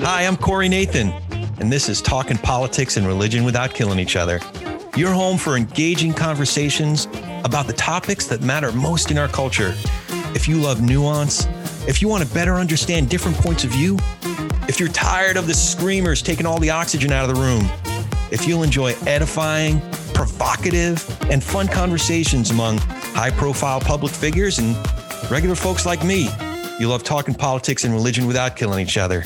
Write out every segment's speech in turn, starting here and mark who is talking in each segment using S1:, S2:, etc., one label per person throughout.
S1: Hi, I'm Corey Nathan, and this is Talking Politics and Religion Without Killing Each Other. Your home for engaging conversations about the topics that matter most in our culture. If you love nuance, if you want to better understand different points of view, if you're tired of the screamers taking all the oxygen out of the room, if you'll enjoy edifying, provocative, and fun conversations among high profile public figures and regular folks like me, you love talking politics and religion without killing each other.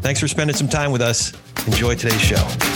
S1: Thanks for spending some time with us. Enjoy today's show.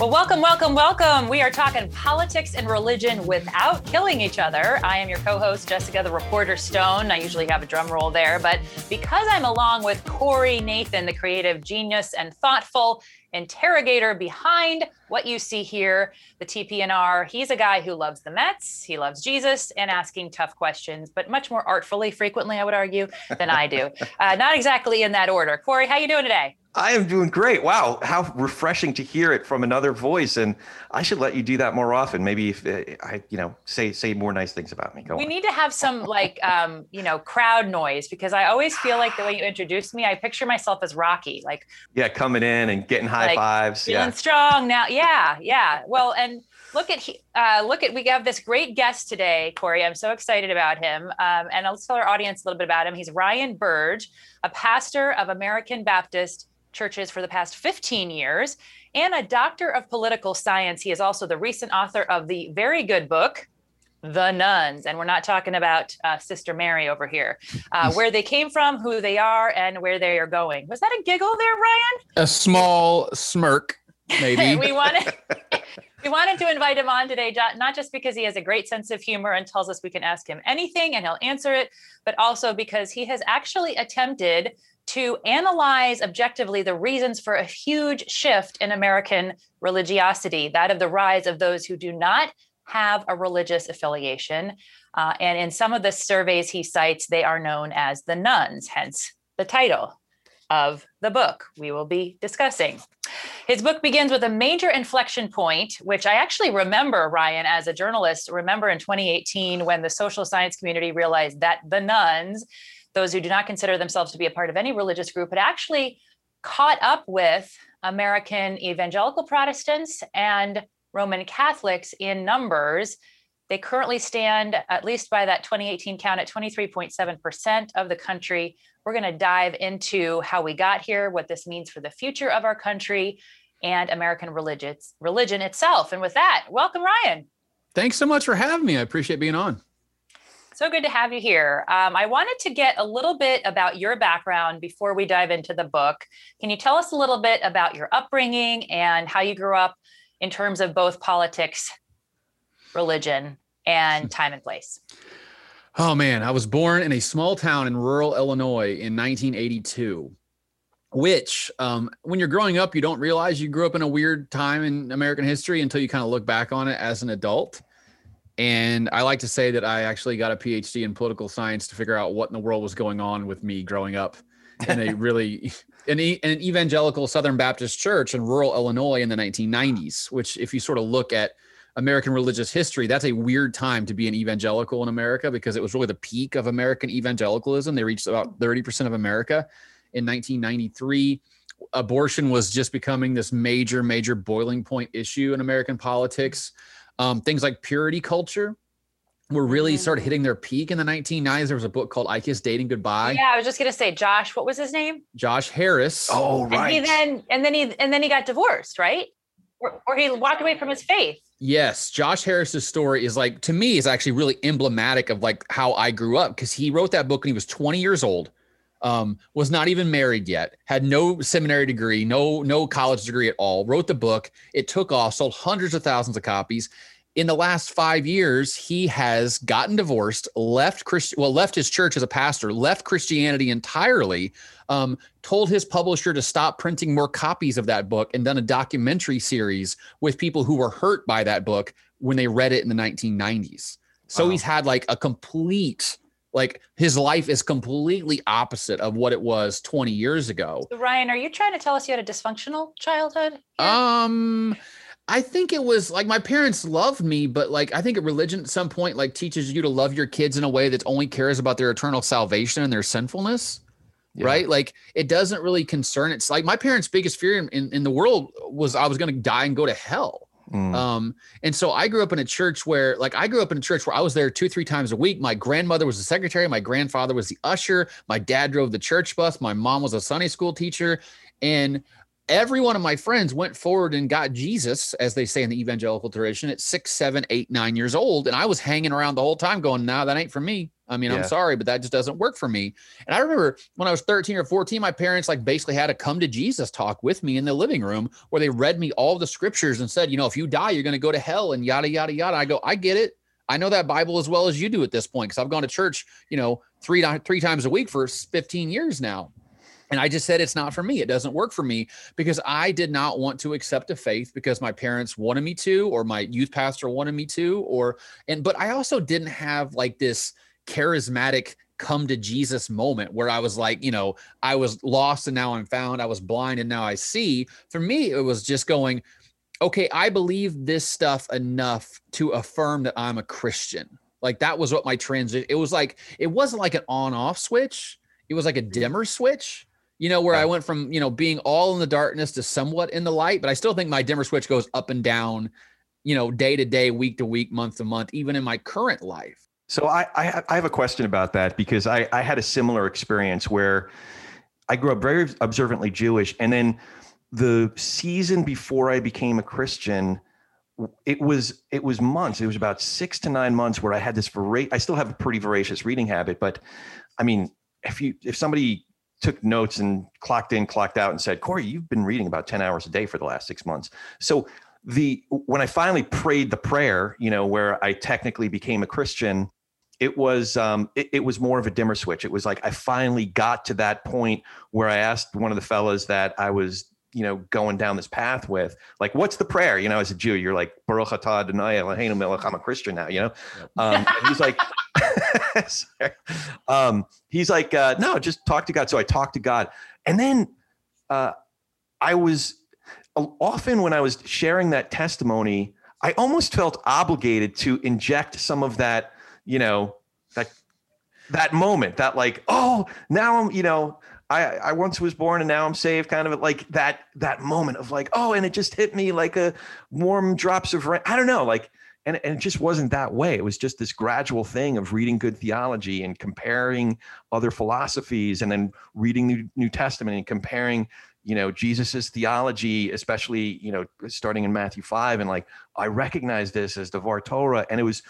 S2: Well, welcome, welcome, welcome. We are talking politics and religion without killing each other. I am your co host, Jessica the Reporter Stone. I usually have a drum roll there, but because I'm along with Corey Nathan, the creative genius and thoughtful interrogator behind what you see here, the TPNR. He's a guy who loves the Mets, he loves Jesus, and asking tough questions, but much more artfully, frequently, I would argue, than I do. Uh, not exactly in that order. Corey, how you doing today?
S1: I am doing great. Wow, how refreshing to hear it from another voice. And I should let you do that more often. Maybe if uh, I, you know, say say more nice things about me. Go
S2: we
S1: on.
S2: need to have some like, um, you know, crowd noise because I always feel like the way you introduce me, I picture myself as Rocky, like
S1: yeah, coming in and getting high
S2: like,
S1: fives,
S2: feeling
S1: yeah,
S2: strong now. Yeah, yeah. Well, and look at uh, look at we have this great guest today, Corey. I'm so excited about him. Um, and let's tell our audience a little bit about him. He's Ryan Burge, a pastor of American Baptist churches for the past 15 years and a doctor of political science. He is also the recent author of the very good book, The Nones. And we're not talking about uh, Sister Mary over here, uh, where they came from, who they are, and where they are going. Was that a giggle there, Ryan?
S3: A small smirk, maybe.
S2: we wanted. We wanted to invite him on today, not just because he has a great sense of humor and tells us we can ask him anything and he'll answer it, but also because he has actually attempted to analyze objectively the reasons for a huge shift in American religiosity, that of the rise of those who do not have a religious affiliation. Uh, and in some of the surveys he cites, they are known as the nones, hence the title of the book we will be discussing. His book begins with a major inflection point, which I actually remember, Ryan, as a journalist, remember in 2018 when the social science community realized that the nones those who do not consider themselves to be a part of any religious group, had actually caught up with American evangelical Protestants and Roman Catholics in numbers. They currently stand, at least by that 2018 count, at 23.7% of the country. We're going to dive into how we got here, what this means for the future of our country, and American religion, religion itself. And with that, welcome, Ryan.
S3: Thanks so much for having me. I appreciate being on.
S2: So good to have you here. Um, I wanted to get a little bit about your background before we dive into the book. Can you tell us a little bit about your upbringing and how you grew up in terms of both politics, religion, and time and place?
S3: Oh man, I was born in a small town in rural Illinois in 1982 which um, when you're growing up you don't realize you grew up in a weird time in american history until you kind of look back on it as an adult and I like to say that I actually got a PhD in political science to figure out what in the world was going on with me growing up in a really in, an evangelical Southern Baptist church in rural Illinois in the 1990s. Which, if you sort of look at American religious history, that's a weird time to be an evangelical in America because it was really the peak of American evangelicalism. They reached about 30% of America in 1993 abortion was just becoming this major, major boiling point issue in American politics. Um, things like purity culture were really mm-hmm. started hitting their peak in the 1990s. There was a book called I Kiss Dating Goodbye.
S2: Yeah, I was just gonna say, Josh, what was his name?
S3: Josh Harris.
S1: Oh, right.
S2: And he then and then he and then he got divorced, right? Or, or he walked away from his faith.
S3: Yes, Josh Harris's story is like to me is actually really emblematic of like how I grew up because he wrote that book when he was 20 years old. Um, was not even married yet, had no seminary degree, no no college degree at all. Wrote the book, it took off, sold hundreds of thousands of copies, in the last five years, he has gotten divorced, left Christ, well, left his church as a pastor, left Christianity entirely, um, told his publisher to stop printing more copies of that book, and done a documentary series with people who were hurt by that book when they read it in the 1990s. So wow. he's had like a complete, like his life is completely opposite of what it was 20 years ago.
S2: So Ryan, are you trying to tell us you had a dysfunctional childhood?
S3: Yeah. Um I think it was like my parents loved me, but like I think a religion at some point like teaches you to love your kids in a way that only cares about their eternal salvation and their sinfulness. Yeah. Right. Like it doesn't really concern. It's like my parents' biggest fear in, in, in the world was I was going to die and go to hell. Mm. Um, and so I grew up in a church where, like, I grew up in a church where I was there two, three times a week. My grandmother was the secretary, my grandfather was the usher, my dad drove the church bus, my mom was a Sunday school teacher. And every one of my friends went forward and got Jesus, as they say in the evangelical tradition, at six, seven, eight, nine years old. And I was hanging around the whole time going, nah, that ain't for me. I mean, yeah. I'm sorry, but that just doesn't work for me. And I remember when I was 13 or 14, my parents like basically had a come to Jesus talk with me in the living room where they read me all the scriptures and said, you know, if you die, you're going to go to hell and yada, yada, yada. I go, I get it. I know that Bible as well as you do at this point because I've gone to church, you know, three three times a week for 15 years now. And I just said it's not for me. It doesn't work for me because I did not want to accept a faith because my parents wanted me to, or my youth pastor wanted me to, or and but I also didn't have like this charismatic come to Jesus moment where I was like, you know, I was lost and now I'm found. I was blind and now I see. For me, it was just going, okay, I believe this stuff enough to affirm that I'm a Christian. Like that was what my transition. It was like it wasn't like an on-off switch. It was like a mm-hmm. dimmer switch you know, where I went from, you know, being all in the darkness to somewhat in the light, but I still think my dimmer switch goes up and down, you know, day to day, week to week, month to month, even in my current life.
S4: So I, I, I have a question about that because I, I had a similar experience where I grew up very observantly Jewish. And then the season before I became a Christian, it was it was months. It was about six to nine months where I had this vora- I still have a pretty voracious reading habit, but I mean, if you if somebody took notes and clocked in, clocked out, and said, Corey, you've been reading about 10 hours a day for the last six months. So the when I finally prayed the prayer, you know, where I technically became a Christian, it was um, it, it, was more of a dimmer switch. It was like I finally got to that point where I asked one of the fellas that I was you know going down this path with like what's the prayer? You know as a jew you're like baruch atah adonai eloheinu melech i'm a christian now you know? Um, he's like um, he's like uh, no just talk to god. So i talked to god. And then uh, i was uh, often when i was sharing that testimony i almost felt obligated to inject some of that you know that that moment that like oh now i'm you know I, I once was born and now I'm saved, kind of like that that moment of like, oh, and it just hit me like a warm drops of rain. I don't know, like, and, and it just wasn't that way. It was just this gradual thing of reading good theology and comparing other philosophies and then reading the New Testament and comparing, you know, Jesus's theology, especially, you know, starting in Matthew 5. And like, I recognize this as the Var Torah. And it was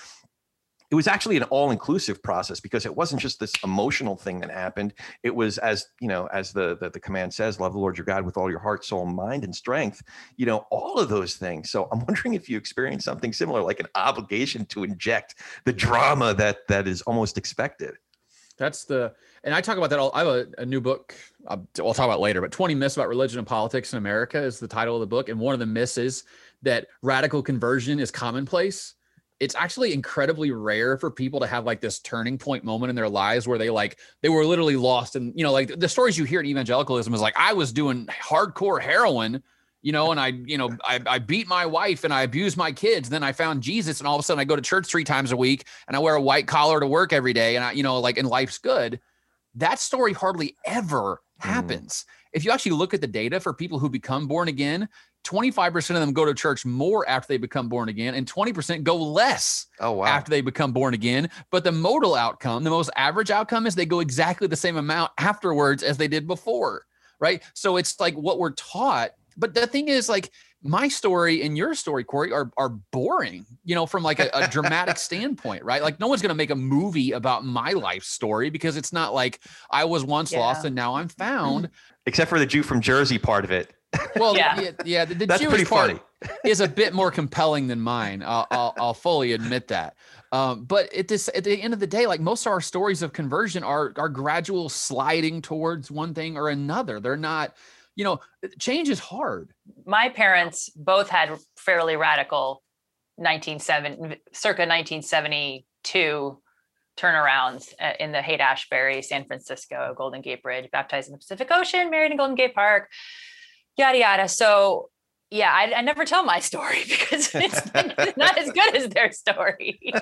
S4: it was actually an all-inclusive process because it wasn't just this emotional thing that happened. It was as you know as the, the, the command says love the lord your god with all your heart soul mind and strength. You know all of those things. So i'm wondering if you experienced something similar like an obligation to inject the drama that that is almost expected.
S3: That's the and i talk about that all i have a, a new book uh, I'll, I'll talk about later but 20 myths about religion and politics in america is the title of the book and one of the myths is that radical conversion is commonplace it's actually incredibly rare for people to have like this turning point moment in their lives where they like they were literally lost and you know like the stories you hear in evangelicalism is like i was doing hardcore heroin you know and i you know I, I beat my wife and i abused my kids then i found jesus and all of a sudden i go to church three times a week and i wear a white collar to work every day and i you know like and life's good that story hardly ever mm. happens mm. If you actually look at the data for people who become born again 25% of them go to church more after they become born again, and 20% go less
S4: oh, wow.
S3: after they become born again. But the modal outcome, the most average outcome, is they go exactly the same amount afterwards as they did before. Right. So it's like what we're taught. But the thing is, like, my story and your story, Corey, are are boring, you know, from like a, a dramatic standpoint, right? Like no one's gonna make a movie about my life story because it's not like I was once yeah. lost and now I'm found.
S4: Except for the Jew from Jersey part of it.
S3: Well, yeah, yeah, yeah the, the That's Jewish part is a bit more compelling than mine. I'll, I'll, I'll fully admit that. Um, but at this, at the end of the day, like most of our stories of conversion are are gradual sliding towards one thing or another. They're not, you know, change is hard.
S2: My parents both had fairly radical 1970, circa 1972 turnarounds uh, in the Haight Ashbury, San Francisco, Golden Gate Bridge, baptized in the Pacific Ocean, married in Golden Gate Park, yada yada. So yeah, I, I, never tell my story because it's not as good as their story. yeah,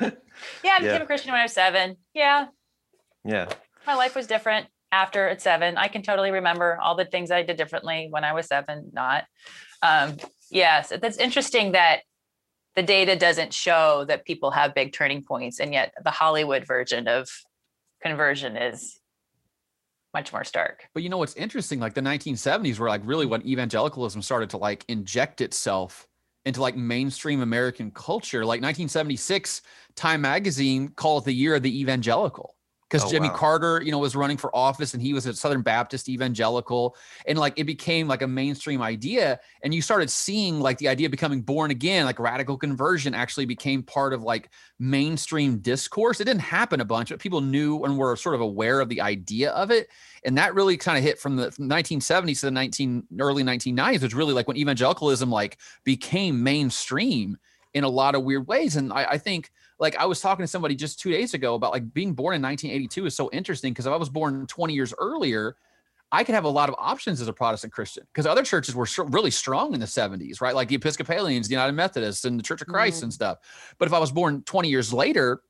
S2: I became yeah. a Christian when I was seven. Yeah.
S1: Yeah.
S2: My life was different after at seven. I can totally remember all the things I did differently when I was seven, not. Um, yes, that's interesting that the data doesn't show that people have big turning points, and yet the Hollywood version of conversion is much more stark.
S3: But you know what's interesting? Like the 1970s were like really when evangelicalism started to like inject itself into like mainstream American culture. Like 1976, Time Magazine called the year of the evangelical because oh, Jimmy wow. Carter, you know, was running for office and he was a Southern Baptist evangelical. And like it became like a mainstream idea. And you started seeing like the idea of becoming born again, like radical conversion actually became part of like mainstream discourse. It didn't happen a bunch, but people knew and were sort of aware of the idea of it. And that really kind of hit from the from 1970s to the 19 early 1990s, which really like when evangelicalism like became mainstream in a lot of weird ways. And I, I think like I was talking to somebody just two days ago about like being born in 1982 is so interesting because if I was born 20 years earlier, I could have a lot of options as a Protestant Christian because other churches were really strong in the 70s, right? Like the Episcopalians, the United Methodists, and the Church of Christ mm-hmm. and stuff. But if I was born 20 years later,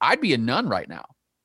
S3: I'd be a none right now.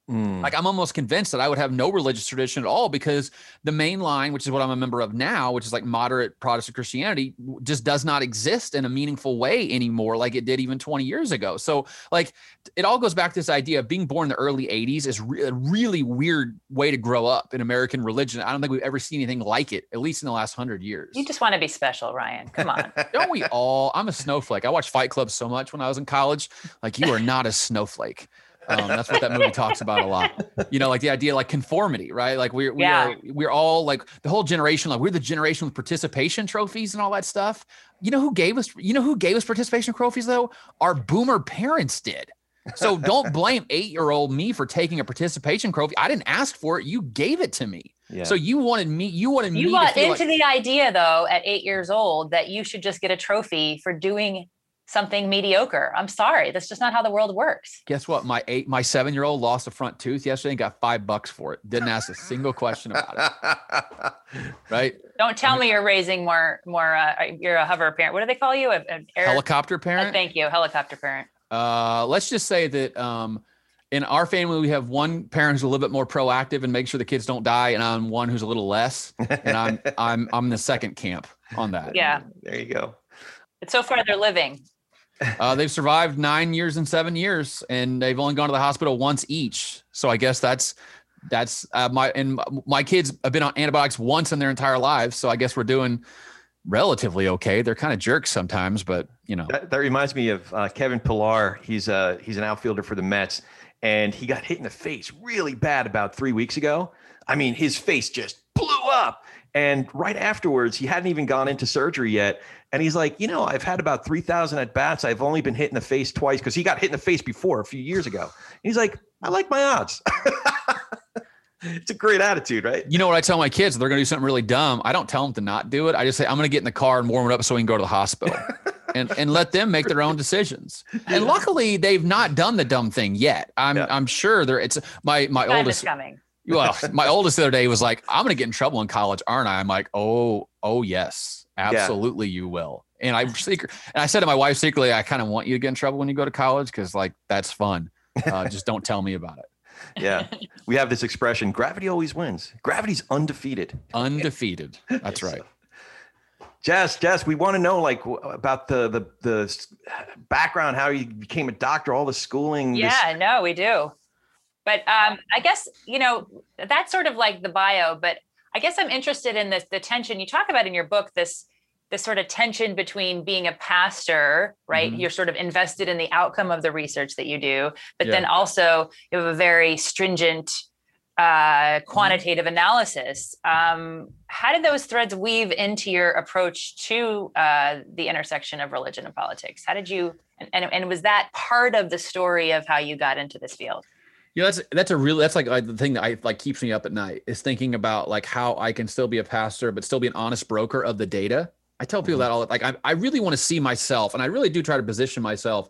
S3: Mm. Like I'm almost convinced that I would have no religious tradition at all because the main line, which is what I'm a member of now, which is like moderate Protestant Christianity, just does not exist in a meaningful way anymore, like it did even 20 years ago. So, like, it all goes back to this idea of being born in the early 80s is re- a really weird way to grow up in American religion. I don't think we've ever seen anything like it, at least in the last hundred years.
S2: You just want to be special, Ryan. Come on.
S3: don't we all? I'm a snowflake. I watched Fight Club so much when I was in college. Like, you are not a snowflake. Um, that's what that movie talks about a lot. You know, like the idea like conformity, right? Like we're we yeah. are we're all like the whole generation, like we're the generation with participation trophies and all that stuff. You know who gave us you know who gave us participation trophies though? Our boomer parents did. So don't blame eight-year-old me for taking a participation trophy. I didn't ask for it. You gave it to me. Yeah. So you wanted me, you wanted
S2: you
S3: me.
S2: You got into like, the idea though at eight years old that you should just get a trophy for doing something mediocre. I'm sorry. That's just not how the world works.
S3: Guess what? My eight, my seven year old lost a front tooth yesterday and got five bucks for it. Didn't ask a single question about it. Right.
S2: Don't tell me you're raising more, more, uh, you're a hover parent. What do they call you?
S3: An helicopter parent.
S2: Uh, thank you. Helicopter parent.
S3: Uh, let's just say that, um, in our family, we have one parent who's a little bit more proactive and make sure the kids don't die, and I'm one who's a little less. And I'm I'm I'm the second camp on that.
S2: Yeah.
S1: There you go.
S2: But so far, they're living.
S3: Uh, they've survived nine years and seven years, and they've only gone to the hospital once each. So I guess that's that's uh, my and my kids have been on antibiotics once in their entire lives. So I guess we're doing relatively okay. They're kind of jerks sometimes, but you know.
S1: That, that reminds me of uh, Kevin Pillar. He's uh he's an outfielder for the Mets, and he got hit in the face really bad about three weeks ago. I mean, his face just blew up. And right afterwards, he hadn't even gone into surgery yet. And he's like, you know, I've had about 3,000 at bats. I've only been hit in the face twice because he got hit in the face before a few years ago. And he's like, I like my odds. it's a great attitude, right?
S3: You know what I tell my kids? They're going to do something really dumb. I don't tell them to not do it. I just say, I'm going to get in the car and warm it up so we can go to the hospital. and, and let them make their own decisions. And luckily, they've not done the dumb thing yet. I'm yeah. I'm sure there. It's my my
S2: Time
S3: oldest
S2: coming.
S3: Well, my oldest the other day was like, "I'm going to get in trouble in college, aren't I?" I'm like, "Oh, oh yes." Absolutely, yeah. you will. And I secret, and I said to my wife secretly, I kind of want you to get in trouble when you go to college because like that's fun. Uh, just don't tell me about it.
S1: Yeah, we have this expression: gravity always wins. Gravity's undefeated.
S3: Undefeated. That's right.
S1: Jess, Jess, we want to know like about the the the background, how you became a doctor, all the schooling.
S2: Yeah, this- no, we do. But um, I guess you know that's sort of like the bio, but I guess I'm interested in this the tension you talk about in your book this this sort of tension between being a pastor, right? Mm-hmm. You're sort of invested in the outcome of the research that you do, but yeah. then also you have a very stringent uh, mm-hmm. quantitative mm-hmm. analysis. Um, how did those threads weave into your approach to uh, the intersection of religion and politics? How did you, and, and, and was that part of the story of how you got into this field?
S3: You know, that's that's a real that's like, like the thing that I like keeps me up at night is thinking about like how I can still be a pastor but still be an honest broker of the data. I tell people mm-hmm. that all like I, I really want to see myself and I really do try to position myself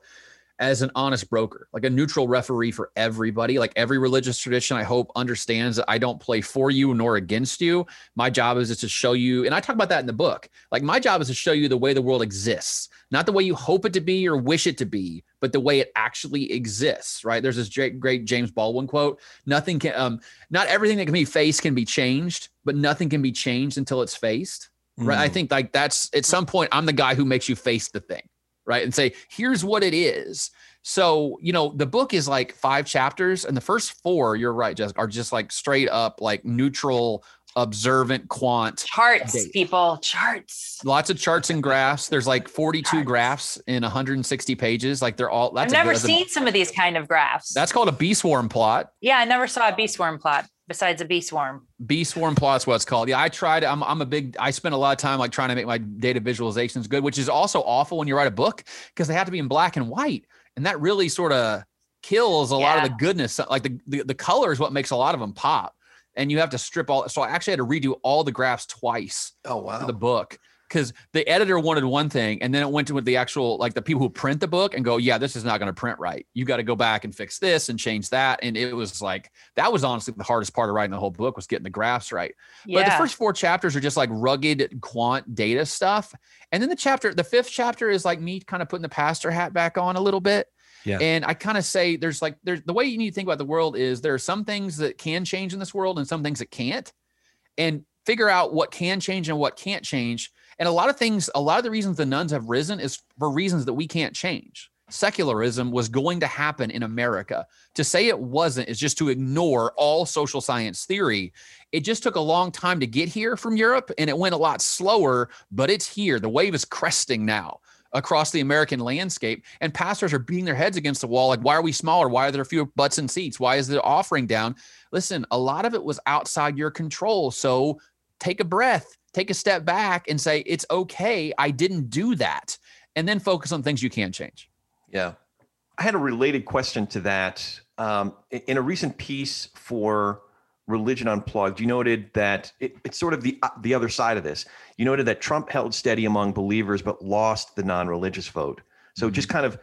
S3: as an honest broker, like a neutral referee for everybody. Like every religious tradition, I hope understands that I don't play for you nor against you. My job is just to show you, and I talk about that in the book. Like my job is to show you the way the world exists, not the way you hope it to be or wish it to be, but the way it actually exists. Right? There's this great James Baldwin quote: "Nothing can, um, not everything that can be faced can be changed, but nothing can be changed until it's faced." Right? Mm. I think like that's at some point I'm the guy who makes you face the thing right? And say, here's what it is. So, you know, the book is like five chapters, and the first four, you're right, Jessica, are just like straight up like neutral, observant quant
S2: charts, data. people, charts.
S3: Lots of charts and graphs. There's like 42 charts. graphs in 160 pages. Like they're all
S2: that's I've never seen some of these kind of graphs.
S3: That's called a bee swarm plot.
S2: Yeah, I never saw a bee swarm plot besides a bee swarm.
S3: Bee swarm plot's what it's called. Yeah, I tried. I'm I'm a big. I spend a lot of time like trying to make my data visualizations good, which is also awful when you write a book because they have to be in black and white, and that really sort of kills a yeah. lot of the goodness. Like the, the the color is what makes a lot of them pop, and you have to strip all. So I actually had to redo all the graphs twice.
S4: Oh wow!
S3: the book because the editor wanted one thing and then it went to with the actual like the people who print the book and go yeah this is not going to print right you got to go back and fix this and change that and it was like that was honestly the hardest part of writing the whole book was getting the graphs right yeah. but the first four chapters are just like rugged quant data stuff and then the chapter the fifth chapter is like me kind of putting the pastor hat back on a little bit yeah. And I kind of say there's like there's the way you need to think about the world is there are some things that can change in this world and some things that can't. And figure out what can change and what can't change and a lot of things, a lot of the reasons the nones have risen is for reasons that we can't change. Secularism was going to happen in America. To say it wasn't is just to ignore all social science theory. It just took a long time to get here from Europe and it went a lot slower, but it's here. The wave is cresting now across the American landscape, and pastors are beating their heads against the wall. Like, why are we smaller? Why are there fewer butts and seats? Why is the offering down? Listen, a lot of it was outside your control. So take a breath take a step back and say, it's okay. I didn't do that. And then focus on things you can change.
S4: Yeah. I had a related question to that. Um, in a recent piece for Religion Unplugged, you noted that it, it's sort of the uh, the other side of this. You noted that Trump held steady among believers but lost the non-religious vote. So mm-hmm. just kind of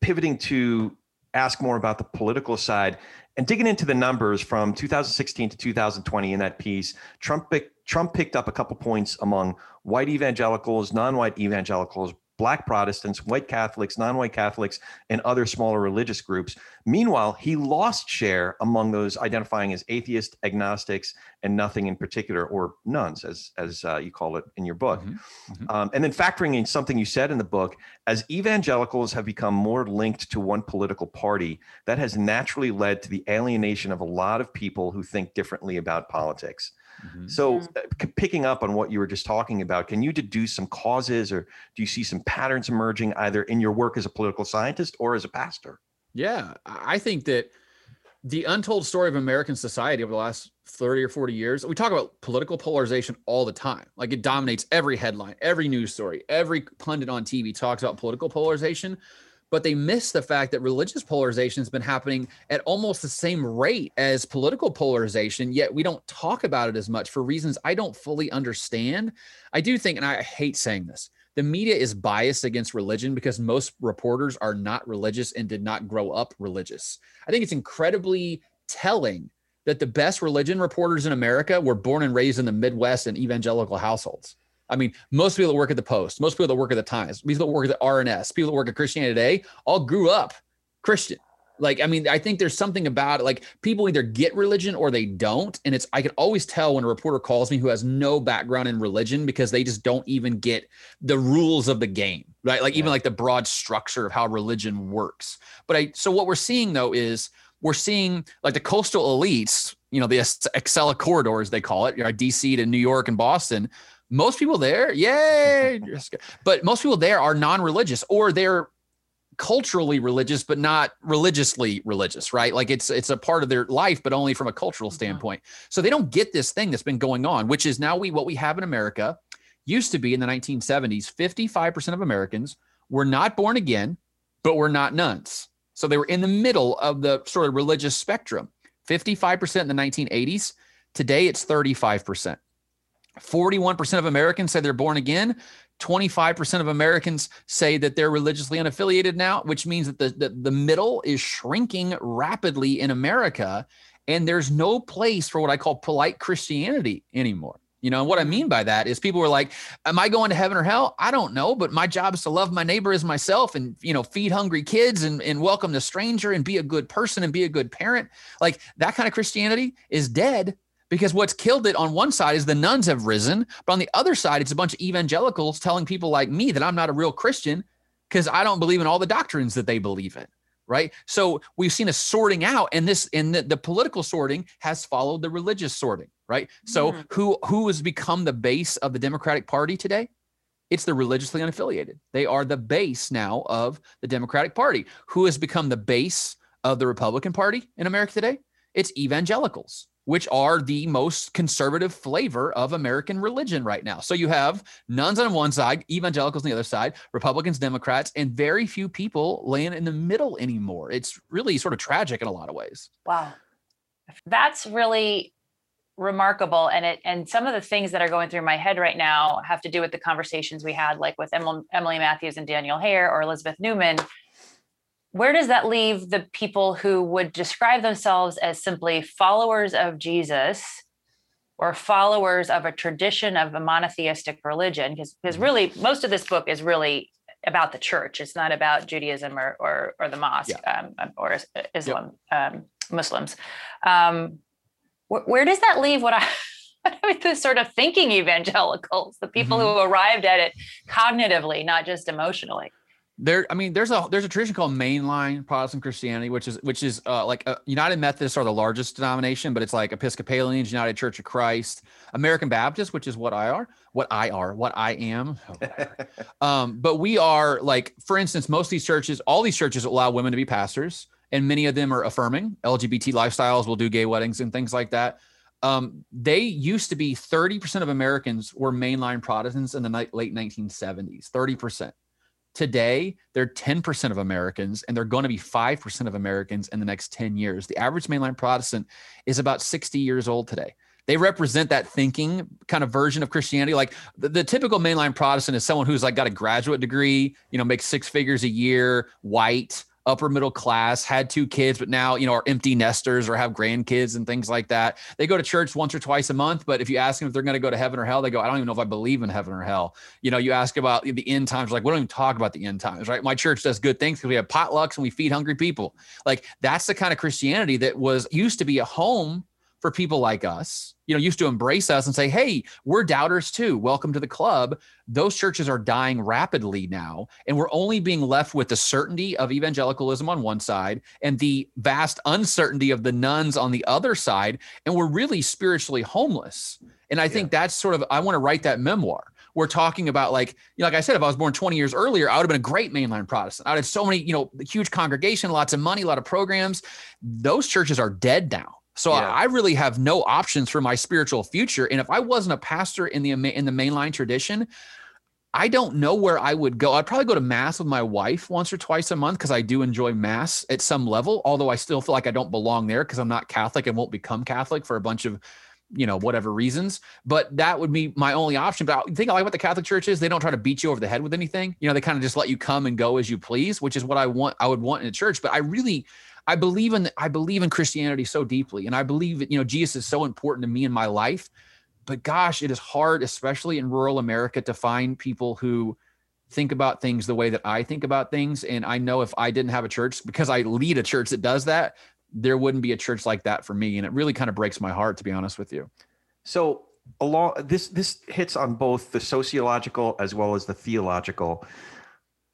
S4: pivoting to ask more about the political side and digging into the numbers from 2016 to 2020 in that piece, Trump Trump picked up a couple points among white evangelicals, non-white evangelicals, black Protestants, white Catholics, non white Catholics, and other smaller religious groups. Meanwhile, he lost share among those identifying as atheist, agnostics, and nothing in particular, or nones, as, as uh, you call it in your book. Mm-hmm. Mm-hmm. Um, and then factoring in something you said in the book, as evangelicals have become more linked to one political party, that has naturally led to the alienation of a lot of people who think differently about politics. Mm-hmm. So, uh, picking up on what you were just talking about, can you deduce some causes or do you see some patterns emerging either in your work as a political scientist or as a pastor?
S3: Yeah, I think that the untold story of American society over the last 30 or 40 years, we talk about political polarization all the time. Like it dominates every headline, every news story, every pundit on TV talks about political polarization but they miss the fact that religious polarization has been happening at almost the same rate as political polarization, yet we don't talk about it as much for reasons I don't fully understand. I do think, and I hate saying this, the media is biased against religion because most reporters are not religious and did not grow up religious. I think it's incredibly telling that the best religion reporters in America were born and raised in the Midwest and evangelical households. I mean, most people that work at the Post, most people that work at the Times, people that work at the RNS, people that work at Christianity Today, all grew up Christian. Like, I mean, I think there's something about it. Like, people either get religion or they don't. And it's, I can always tell when a reporter calls me who has no background in religion because they just don't even get the rules of the game, right? Like, yeah. even like the broad structure of how religion works. But I, so what we're seeing though is we're seeing like the coastal elites, you know, the Acela corridors, they call it, you know, DC to New York and Boston most people there, yay! but most people there are non-religious or they're culturally religious but not religiously religious right? Like it's it's a part of their life but only from a cultural mm-hmm. standpoint. So they don't get this thing that's been going on which is now we what we have in america used to be in the 1970s 55% of americans were not born again but were not nones. So they were in the middle of the sort of religious spectrum. 55% in the 1980s today it's 35% 41% of Americans say they're born again. 25% of Americans say that they're religiously unaffiliated now, which means that the, the, the middle is shrinking rapidly in America. And there's no place for what I call polite Christianity anymore. You know, what I mm-hmm. mean by that is people were like, Am I going to heaven or hell? I don't know, but my job is to love my neighbor as myself and, you know, feed hungry kids and, and welcome the stranger and be a good person and be a good parent. Like that kind of Christianity is dead because what's killed it on one side is the nones have risen, but on the other side, it's a bunch of evangelicals telling people like me that I'm not a real Christian because I don't believe in all the doctrines that they believe in. Right. So we've seen a sorting out, and this and the, the political sorting has followed the religious sorting. Right. So mm. who who has become the base of the Democratic Party today? It's the religiously unaffiliated. They are the base now of the Democratic Party. Who has become the base of the Republican Party in America today? It's evangelicals which are the most conservative flavor of American religion right now. So you have nones on one side, evangelicals on the other side, Republicans, Democrats, and very few people laying in the middle anymore. It's really sort of tragic in a lot of ways.
S2: Wow. That's really remarkable and it and some of the things that are going through my head right now have to do with the conversations we had like with Emily Matthews and Daniel Hare or Elizabeth Newman where does that leave the people who would describe themselves as simply followers of Jesus or followers of a tradition of a monotheistic religion? Because because mm-hmm. really most of this book is really about the church. It's not about Judaism or or, or the mosque yeah. um, or Islam, yep. um, Muslims. Um, wh- where does that leave what I with the sort of thinking evangelicals, the people mm-hmm. who arrived at it cognitively, not just emotionally?
S3: There i mean there's a there's a tradition called mainline protestant christianity which is which is uh, like uh, united methodists are the largest denomination but it's like episcopalians united church of christ american baptist which is what i are what i are what i am. Oh, um, but we are like for instance most of these churches all these churches allow women to be pastors and many of them are affirming. Lgbt lifestyles will do gay weddings and things like that. Um, they used to be 30% of americans were mainline protestants in the late 1970s 30% Today, they're 10% of Americans, and they're going to be 5% of Americans in the next 10 years. The average mainline Protestant is about 60 years old today. They represent that thinking kind of version of Christianity. Like the, the typical mainline Protestant is someone who's like got a graduate degree, you know, makes six figures a year, white, upper middle class, had two kids, but now, you know, are empty nesters or have grandkids and things like that. They go to church once or twice a month, but if you ask them if they're going to go to heaven or hell, they go, I don't even know if I believe in heaven or hell. You know, you ask about the end times, like, we don't even talk about the end times, right? My church does good things because we have potlucks and we feed hungry people. Like, that's the kind of Christianity that was used to be a home for people like us, you know, used to embrace us and say, hey, we're doubters too. Welcome to the club. Those churches are dying rapidly now. And we're only being left with the certainty of evangelicalism on one side and the vast uncertainty of the nones on the other side. And we're really spiritually homeless. And I think yeah. that's sort of, I want to write that memoir we're talking about like you know, like I said, if I was born 20 years earlier, I would have been a great mainline Protestant. I would have so many, you know, huge congregation, lots of money, a lot of programs. Those churches are dead now. So yeah. I really have no options for my spiritual future. And if I wasn't a pastor in the in the mainline tradition, I don't know where I would go. I'd probably go to mass with my wife once or twice a month because I do enjoy mass at some level. Although I still feel like I don't belong there because I'm not Catholic and won't become Catholic for a bunch of you know whatever reasons but that would be my only option but I think I like what the Catholic Church is they don't try to beat you over the head with anything you know they kind of just let you come and go as you please which is what I want I would want in a church but I really I believe in I believe in Christianity so deeply, and I believe that you know Jesus is so important to me in my life. But gosh, it is hard, especially in rural America, to find people who think about things the way that I think about things. And I know if I didn't have a church, because I lead a church that does that, there wouldn't be a church like that for me. And it really kind of breaks my heart, to be honest with you.
S4: So along this this hits on both the sociological as well as the theological.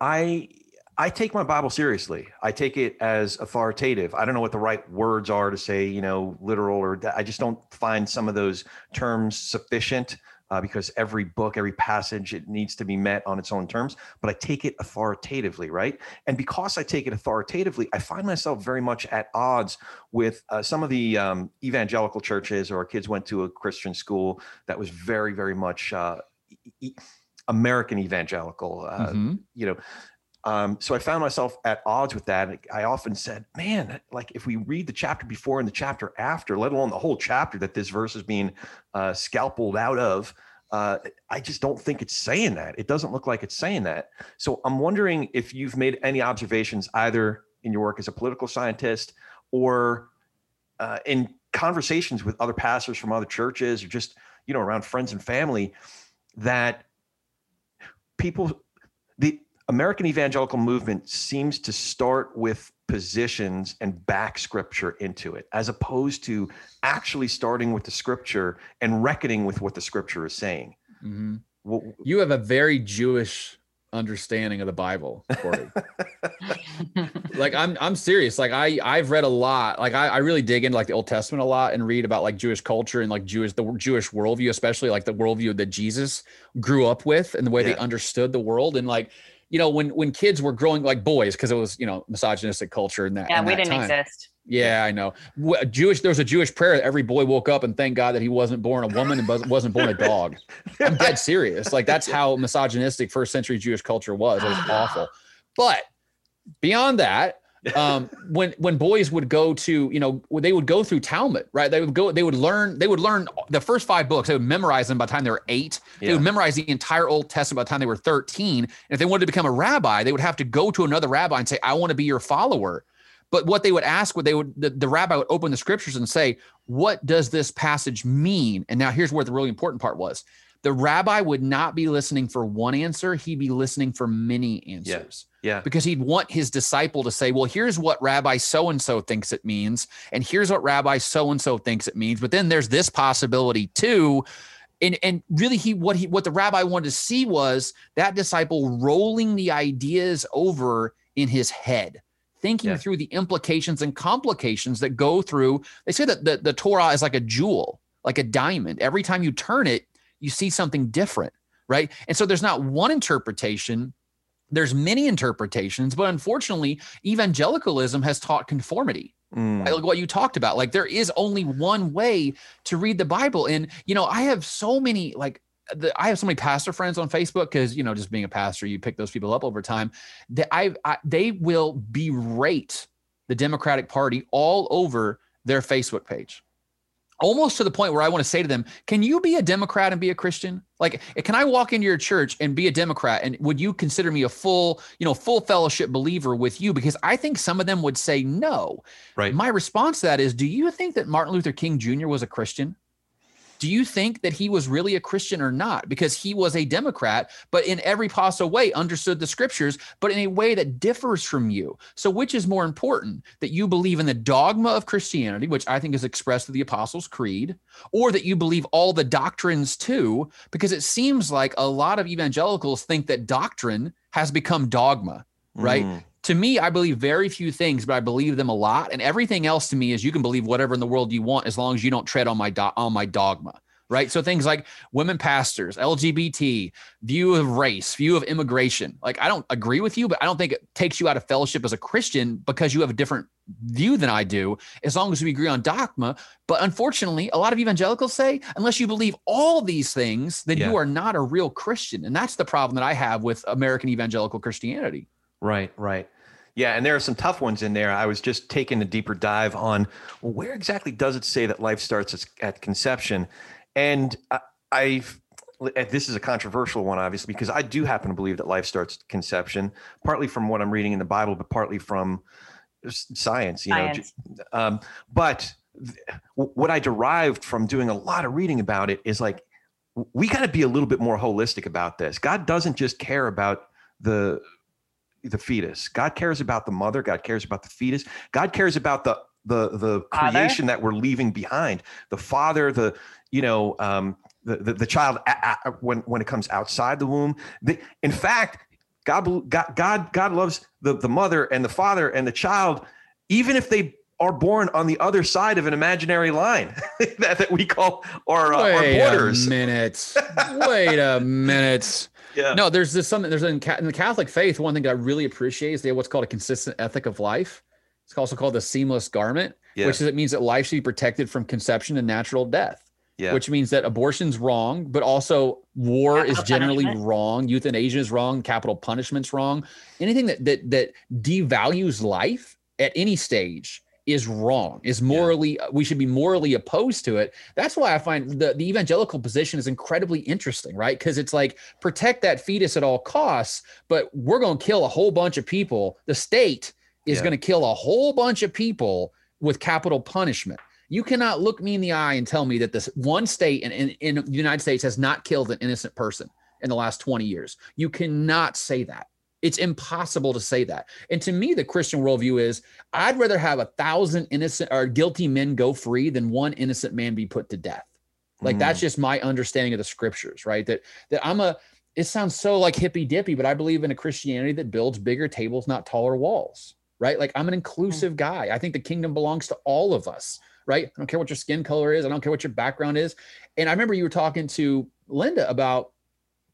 S4: I I take my Bible seriously. I take it as authoritative. I don't know what the right words are to say, you know, literal or I just don't find some of those terms sufficient uh, because every book, every passage, it needs to be met on its own terms. But I take it authoritatively, right? And because I take it authoritatively, I find myself very much at odds with uh, some of the um, evangelical churches or kids went to a Christian school that was very, very much. Uh, American evangelical, uh, mm-hmm. you know, um, so I found myself at odds with that. I often said, man, like if we read the chapter before and the chapter after, let alone the whole chapter that this verse is being uh, scalpeled out of, uh, I just don't think it's saying that. It doesn't look like it's saying that. So I'm wondering if you've made any observations either in your work as a political scientist or uh, in conversations with other pastors from other churches or just you know around friends and family that people the American evangelical movement seems to start with positions and back scripture into it, as opposed to actually starting with the scripture and reckoning with what the scripture is saying.
S3: Mm-hmm. Well, you have a very Jewish understanding of the Bible, Corey. like I'm I'm serious. Like I I've read a lot. Like I, I really dig into like the Old Testament a lot and read about like Jewish culture and like Jewish the Jewish worldview, especially like the worldview that Jesus grew up with and the way yeah. they understood the world. And like you know, when when kids were growing like boys, because it was you know misogynistic culture and that.
S2: Yeah, we
S3: that
S2: didn't
S3: time.
S2: exist.
S3: Yeah, I know. Jewish. There was a Jewish prayer. Every boy woke up and thank God that he wasn't born a woman and wasn't born a dog. I'm dead serious. Like that's how misogynistic first century Jewish culture was. It was awful. But beyond that, um, when when boys would go to you know they would go through Talmud, right? They would go, they would learn, they would learn the first five books. They would memorize them by the time they were eight. Yeah. They would memorize the entire Old Testament by the time they were thirteen. And if they wanted to become a rabbi, they would have to go to another rabbi and say, "I want to be your follower." But what they would ask, what they would, the, the rabbi would open the scriptures and say, "What does this passage mean?" And now here's where the really important part was: the rabbi would not be listening for one answer; he'd be listening for many answers.
S4: Yeah. Yeah.
S3: Because he'd want his disciple to say, well, here's what Rabbi so and so thinks it means. And here's what Rabbi so and so thinks it means. But then there's this possibility too. And, and really he what he what the rabbi wanted to see was that disciple rolling the ideas over in his head thinking yeah. through the implications and complications that go through they say that the, the torah is like a jewel like a diamond every time you turn it you see something different right and so there's not one interpretation there's many interpretations, but unfortunately, evangelicalism has taught conformity. Mm. Like what you talked about, like there is only one way to read the Bible. And, you know, I have so many, like, the, I have so many pastor friends on Facebook because, you know, just being a pastor, you pick those people up over time. That I, I they will berate the Democratic Party all over their Facebook page almost to the point where I want to say to them, can you be a Democrat and be a Christian? Like, can I walk into your church and be a Democrat? And would you consider me a full, you know, full fellowship believer with you? Because I think some of them would say no.
S4: Right.
S3: My response to that is, do you think that Martin Luther King Jr. was a Christian? Do you think that he was really a Christian or not? Because he was a Democrat, but in every possible way understood the scriptures, but in a way that differs from you. So, which is more important that you believe in the dogma of Christianity, which I think is expressed through the Apostles' Creed, or that you believe all the doctrines too? Because it seems like a lot of evangelicals think that doctrine has become dogma, right? Mm to me, I believe very few things, but I believe them a lot. And everything else to me is you can believe whatever in the world you want as long as you don't tread on my do- on my dogma. Right. So things like women pastors, LGBT, view of race, view of immigration. Like I don't agree with you, but I don't think it takes you out of fellowship as a Christian because you have a different view than I do, as long as we agree on dogma. But unfortunately, a lot of evangelicals say, unless you believe all these things, then yeah. you are not a real Christian. And that's the problem that I have with American evangelical Christianity.
S4: Right, right. Yeah, and there are some tough ones in there. I was just taking a deeper dive on well, where exactly does it say that life starts at conception? And I, I've this is a controversial one, obviously, because I do happen to believe that life starts at conception, partly from what I'm reading in the Bible, but partly from science. You science. know, um, but what I derived from doing a lot of reading about it is like we got to be a little bit more holistic about this. God doesn't just care about the the fetus. God cares about the mother. God cares about the fetus. God cares about the the the creation that we're leaving behind. The father, the you know, um, the, the, the child a, a, when when it comes outside the womb. The, in fact, God God God God loves the the mother and the father and the child, even if they are born on the other side of an imaginary line that, that we call our, uh, our borders.
S3: Wait a minute. Wait a minute. Yeah. No, there's this something. There's in, in the Catholic faith. One thing that I really appreciate is they have what's called a consistent ethic of life. It's also called the seamless garment, yeah. which is it means that life should be protected from conception and natural death. Yeah. Which means that abortion's wrong, but also war capital is generally punishment. wrong. Euthanasia is wrong. Capital punishment's wrong. Anything that that that devalues life at any stage is wrong is morally yeah. we should be morally opposed to it. That's why i find the, the evangelical position is incredibly interesting right? Because it's like protect that fetus at all costs but we're going to kill a whole bunch of people. The state is yeah. going to kill a whole bunch of people with capital punishment. You cannot look me in the eye and tell me that this one state in, in, in the united states has not killed an innocent person in the last 20 years. You cannot say that it's impossible to say that. And to me, the Christian worldview is I'd rather have a thousand innocent or guilty men go free than one innocent man be put to death. Like mm. that's just my understanding of the scriptures, right? That that I'm a it sounds so like hippy dippy, but I believe in a Christianity that builds bigger tables, not taller walls, right? Like I'm an inclusive guy. I think the kingdom belongs to all of us, right? I don't care what your skin color is. I don't care what your background is. And I remember you were talking to Linda about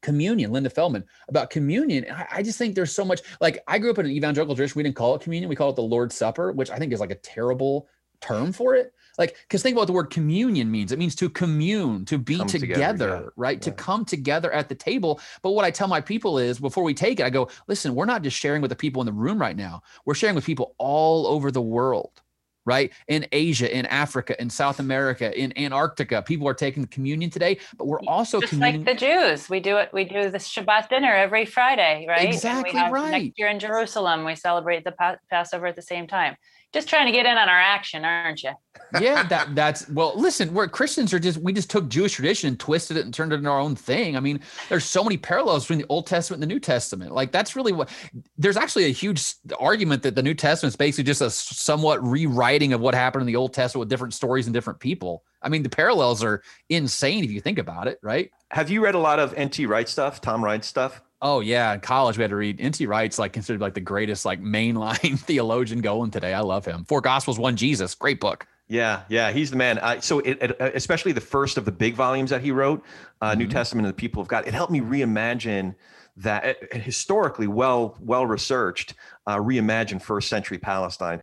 S3: communion, Linda Feldman, about communion. I, I, just think there's so much like I grew up in an evangelical church. We didn't call it communion, we call it the Lord's Supper, which I think is like a terrible term for it. Like, because think about what the word communion means. It means to commune, to be together, together yeah. right? Yeah. To come together at the table. But what I tell my people is before we take it, I go, listen, we're not just sharing with the people in the room right now. We're sharing with people all over the world right? In Asia, in Africa, in South America, in Antarctica, people are taking the communion today, but we're also
S2: just like the Jews. We do it. We do the Shabbat dinner every Friday, right?
S3: Exactly right.
S2: Next year in Jerusalem, we celebrate the Passover at the same time just trying to get in on our action, aren't you?
S3: yeah, that that's well. Listen, we're Christians are just we just took Jewish tradition and twisted it and turned it into our own thing. I mean, there's so many parallels between the Old Testament and the New Testament. Like that's really what. There's actually a huge argument that the New Testament is basically just a somewhat rewriting of what happened in the Old Testament with different stories and different people. I mean, the parallels are insane if you think about it, right?
S4: Have you read a lot of N.T. Wright stuff, Tom Wright stuff?
S3: Oh yeah, in college we had to read N.T. Wright's like considered like the greatest like mainline theologian going today. I love him. Four Gospels, One Jesus, great book.
S4: Yeah, yeah, he's the man. Uh, so, it, it, especially the first of the big volumes that he wrote, uh, mm-hmm. New Testament and the People of God, it helped me reimagine that uh, historically well well researched, uh, reimagine first century Palestine.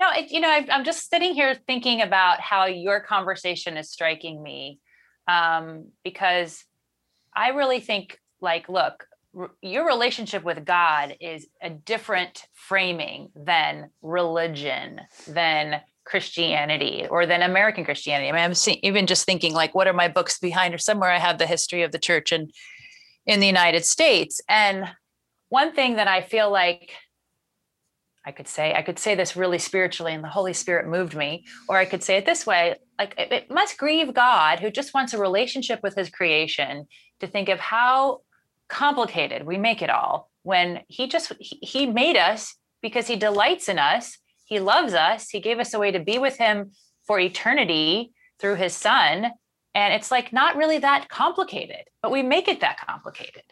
S2: No, it, you know, I, am just sitting here thinking about how your conversation is striking me, um, because I really think like, look, your relationship with God is a different framing than religion, than Christianity, or than American Christianity. I mean, I'm see, even just thinking like, what are my books behind? Or somewhere I have the history of the church in in the United States. And one thing that I feel like I could say, I could say this really spiritually, and the Holy Spirit moved me, or I could say it this way: like it, it must grieve God, who just wants a relationship with His creation, to think of how complicated. We make it all when he just he made us because he delights in us. He loves us. He gave us a way to be with him for eternity through his son. And it's like not really that complicated but we make it that complicated.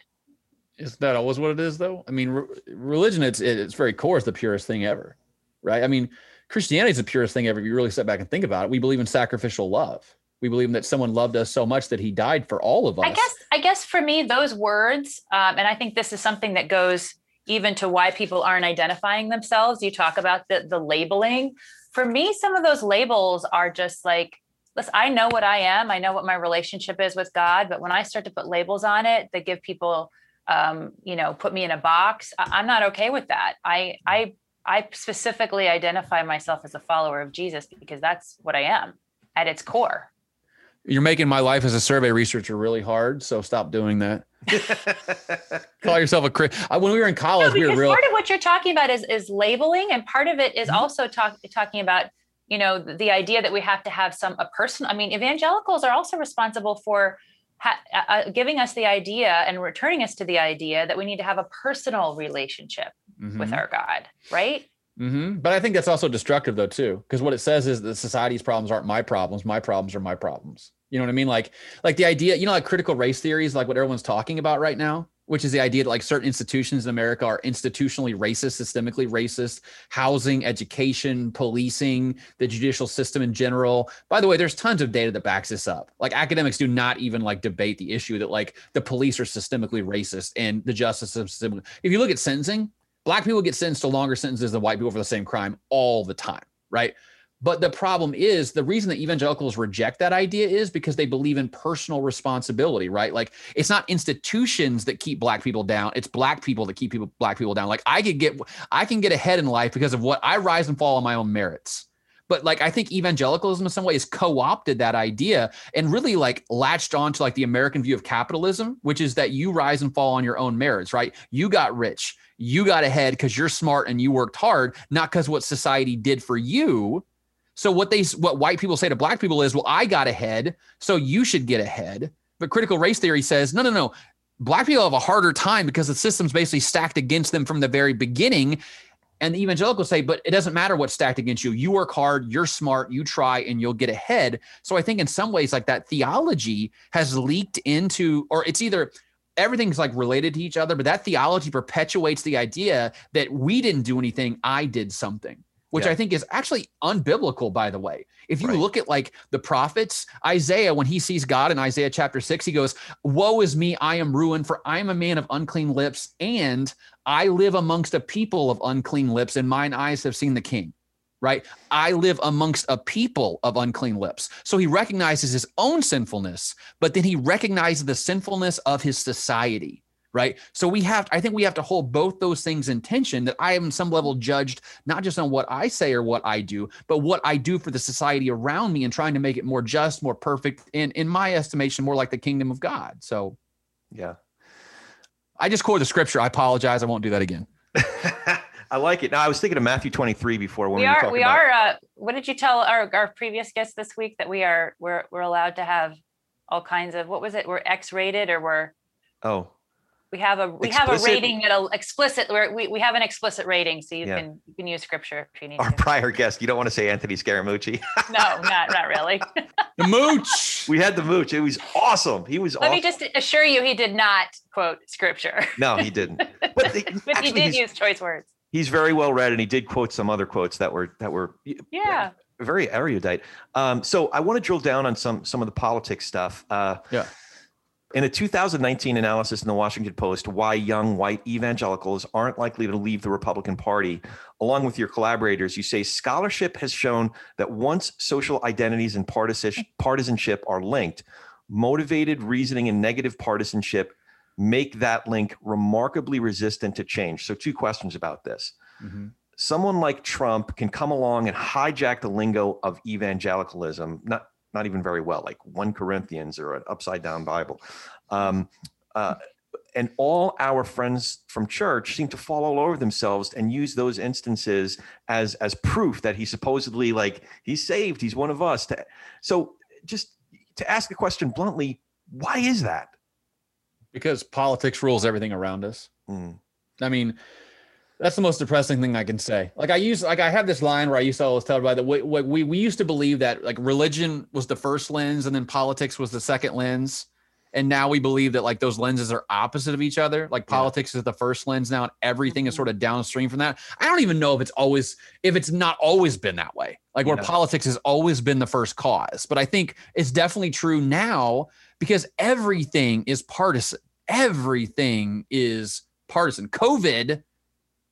S3: Is that always what it is though? I mean re- religion it's it's very core. Is the purest thing ever right? I mean christianity is the purest thing ever if you really step back and think about it. We believe in sacrificial love we believe that someone loved us so much that he died for all of us.
S2: I guess I guess for me those words um, and I think this is something that goes even to why people aren't identifying themselves. You talk about the the labeling. For me some of those labels are just like listen, I know what I am. I know what my relationship is with God, but when I start to put labels on it that give people um, you know, put me in a box, I, I'm not okay with that. I I I specifically identify myself as a follower of Jesus because that's what I am at its core
S3: you're making my life as a survey researcher really hard. So stop doing that. Call yourself a crit. When we were in college, no, we were real.
S2: Part of what you're talking about is is labeling, and part of it is mm-hmm. also talk, talking about you know the, the idea that we have to have some a person. I mean, evangelicals are also responsible for ha- uh, uh, giving us the idea and returning us to the idea that we need to have a personal relationship mm-hmm. with our God, right?
S3: Mm-hmm. But I think that's also destructive, though, too, because what it says is that society's problems aren't my problems. My problems are my problems. You know what I mean? Like, like the idea, you know, like critical race theories, like what everyone's talking about right now, which is the idea that like certain institutions in America are institutionally racist, systemically racist, housing, education, policing, the judicial system in general. By the way, there's tons of data that backs this up. Like academics do not even like debate the issue that like the police are systemically racist and the justice system. If you look at sentencing, black people get sentenced to longer sentences than white people for the same crime all the time, right? But the problem is the reason that evangelicals reject that idea is because they believe in personal responsibility, right? Like it's not institutions that keep black people down, it's black people that keep people black people down. Like I could get I can get ahead in life because of what I rise and fall on my own merits. but like I think evangelicalism in some ways co-opted that idea and really like latched on to like the American view of capitalism, which is that you rise and fall on your own merits, right? You got rich, you got ahead because you're smart and you worked hard, not because what society did for you. So what they what white people say to black people is, well, I got ahead, so you should get ahead. But critical race theory says, no, no, no. Black people have a harder time because the system's basically stacked against them from the very beginning. And the evangelicals say, but it doesn't matter what's stacked against you. You work hard, you're smart, you try, and you'll get ahead. So I think in some ways, like that theology has leaked into, or it's either everything's like related to each other, but that theology perpetuates the idea that we didn't do anything, I did something which yeah. I think is actually unbiblical, by the way. If you right. look at like the prophets, Isaiah, when he sees God in Isaiah chapter six, he goes, Woe is me, I am ruined, for I am a man of unclean lips, and I live amongst a people of unclean lips, and mine eyes have seen the king. Right? I live amongst a people of unclean lips. So he recognizes his own sinfulness, but then he recognizes the sinfulness of his society right? So we have, I think we have to hold both those things in tension that I am in some level judged, not just on what I say or what I do, but what I do for the society around me and trying to make it more just, more perfect, and in my estimation, more like the kingdom of God. So,
S4: yeah.
S3: I just quoted the scripture. I apologize. I won't do that again.
S4: I like it. Now I was thinking of Matthew 23 before when we,
S2: we
S4: are.
S2: We
S4: about-
S2: are. Uh, what did you tell our, our previous guest this week that we are? We're we're allowed to have all kinds of what was it? We're X rated or we're.
S4: Oh,
S2: we have a we explicit, have a rating at a explicit where we, we have an explicit rating, so you yeah. can you can use scripture if you need.
S4: Our to. prior guest, you don't want to say Anthony Scaramucci.
S2: no, not not really.
S3: the mooch.
S4: We had the mooch. It was awesome. He was.
S2: Let
S4: awesome.
S2: me just assure you, he did not quote scripture.
S4: No, he didn't. But,
S2: the, but he did use choice words.
S4: He's very well read, and he did quote some other quotes that were that were
S2: yeah
S4: very erudite. Um, so I want to drill down on some some of the politics stuff. Uh,
S3: yeah
S4: in a 2019 analysis in the Washington Post, why young white evangelicals aren't likely to leave the Republican Party, along with your collaborators, you say scholarship has shown that once social identities and partisanship are linked, motivated reasoning and negative partisanship make that link remarkably resistant to change. So, two questions about this. Mm-hmm. Someone like Trump can come along and hijack the lingo of evangelicalism, not not even very well, like one Corinthians or an upside down Bible. Um, uh, and all our friends from church seem to fall all over themselves and use those instances as as proof that he supposedly like he's saved, he's one of us. To, so just to ask the question bluntly, why is that?
S3: Because politics rules everything around us. Mm. I mean, that's the most depressing thing I can say. Like I use, like I have this line where I used to always tell everybody that we, we, we used to believe that like religion was the first lens and then politics was the second lens. And now we believe that like those lenses are opposite of each other. Like politics yeah. is the first lens now and everything is mm-hmm. sort of downstream from that. I don't even know if it's always, if it's not always been that way, like where yeah. politics has always been the first cause. But I think it's definitely true now because everything is partisan. Everything is partisan. COVID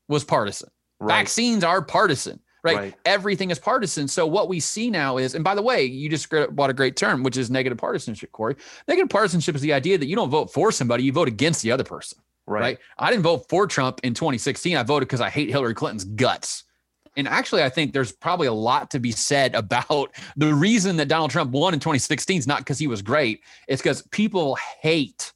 S3: was partisan. Right. Vaccines are partisan, right? right? Everything is partisan. So what we see now is, and by the way, you just brought a great term, which is negative partisanship, Corey. Negative partisanship is the idea that you don't vote for somebody, you vote against the other person. Right. right? I didn't vote for Trump in 2016. I voted because I hate Hillary Clinton's guts. And actually, I think there's probably a lot to be said about the reason that Donald Trump won in 2016 is not because he was great. It's because people hate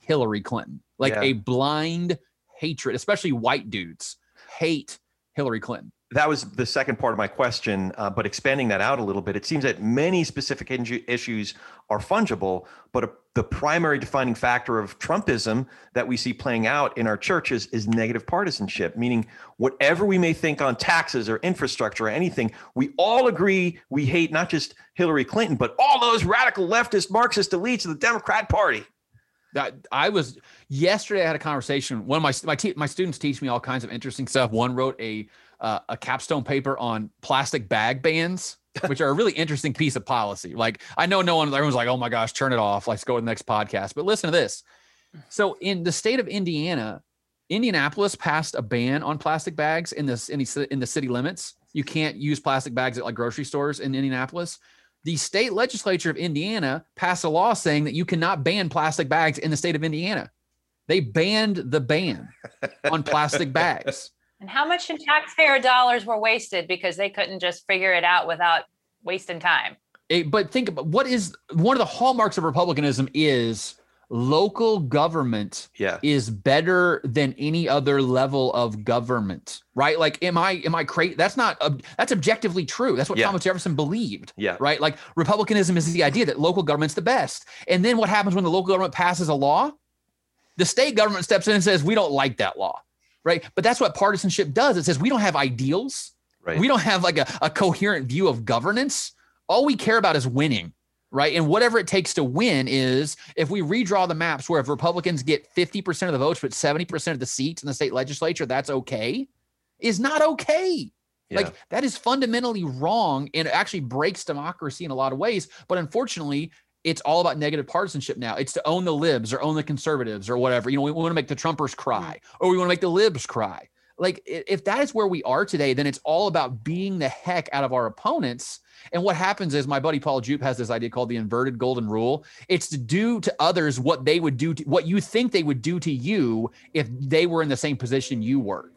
S3: Hillary Clinton, like yeah. a blind hatred, especially white dudes hate Hillary Clinton.
S4: That was the second part of my question, uh, but expanding that out a little bit, it seems that many specific issues are fungible, but a, the primary defining factor of Trumpism that we see playing out in our churches is negative partisanship, meaning whatever we may think on taxes or infrastructure or anything, we all agree we hate not just Hillary Clinton, but all those radical leftist Marxist elites of the Democrat Party.
S3: That I was yesterday. I had a conversation. One of my my te- my students teach me all kinds of interesting stuff. One wrote a uh, a capstone paper on plastic bag bans, which are a really interesting piece of policy. Like I know no one, everyone's like, oh my gosh, turn it off. Let's go to the next podcast. But listen to this. So in the state of Indiana, Indianapolis passed a ban on plastic bags in this in the, in the city limits. You can't use plastic bags at like grocery stores in Indianapolis the state legislature of Indiana passed a law saying that you cannot ban plastic bags in the state of Indiana. They banned the ban on plastic bags.
S2: And how much in taxpayer dollars were wasted because they couldn't just figure it out without wasting time?
S3: It, but think about what is one of the hallmarks of republicanism is local government
S4: Yeah.
S3: is better than any other level of government right? Like am i am i crazy that's not that's objectively true. That's what
S4: Yeah.
S3: thomas jefferson believed
S4: Yeah.
S3: right? Like republicanism is the idea that local government's the best. And then what happens when the local government passes a law? The state government steps in and says we don't like that law right? But that's what partisanship does. It says we don't have ideals.
S4: Right.
S3: we don't have like a, a coherent view of governance. All we care about is winning right? And whatever it takes to win is if we redraw the maps where if republicans get 50% of the votes but 70% of the seats in the state legislature that's okay is not okay.
S4: Yeah.
S3: like that is fundamentally wrong and it actually breaks democracy in a lot of ways. But unfortunately it's all about negative partisanship now. It's to own the libs or own the conservatives or whatever. You know we want to make the trumpers mm-hmm. cry or we want to make the libs cry like if that is where we are today then it's all about being the heck out of our opponents and what happens is my buddy Paul Djupe has this idea called the inverted golden rule. It's to do to others what they would do to what you think they would do to you if they were in the same position you were.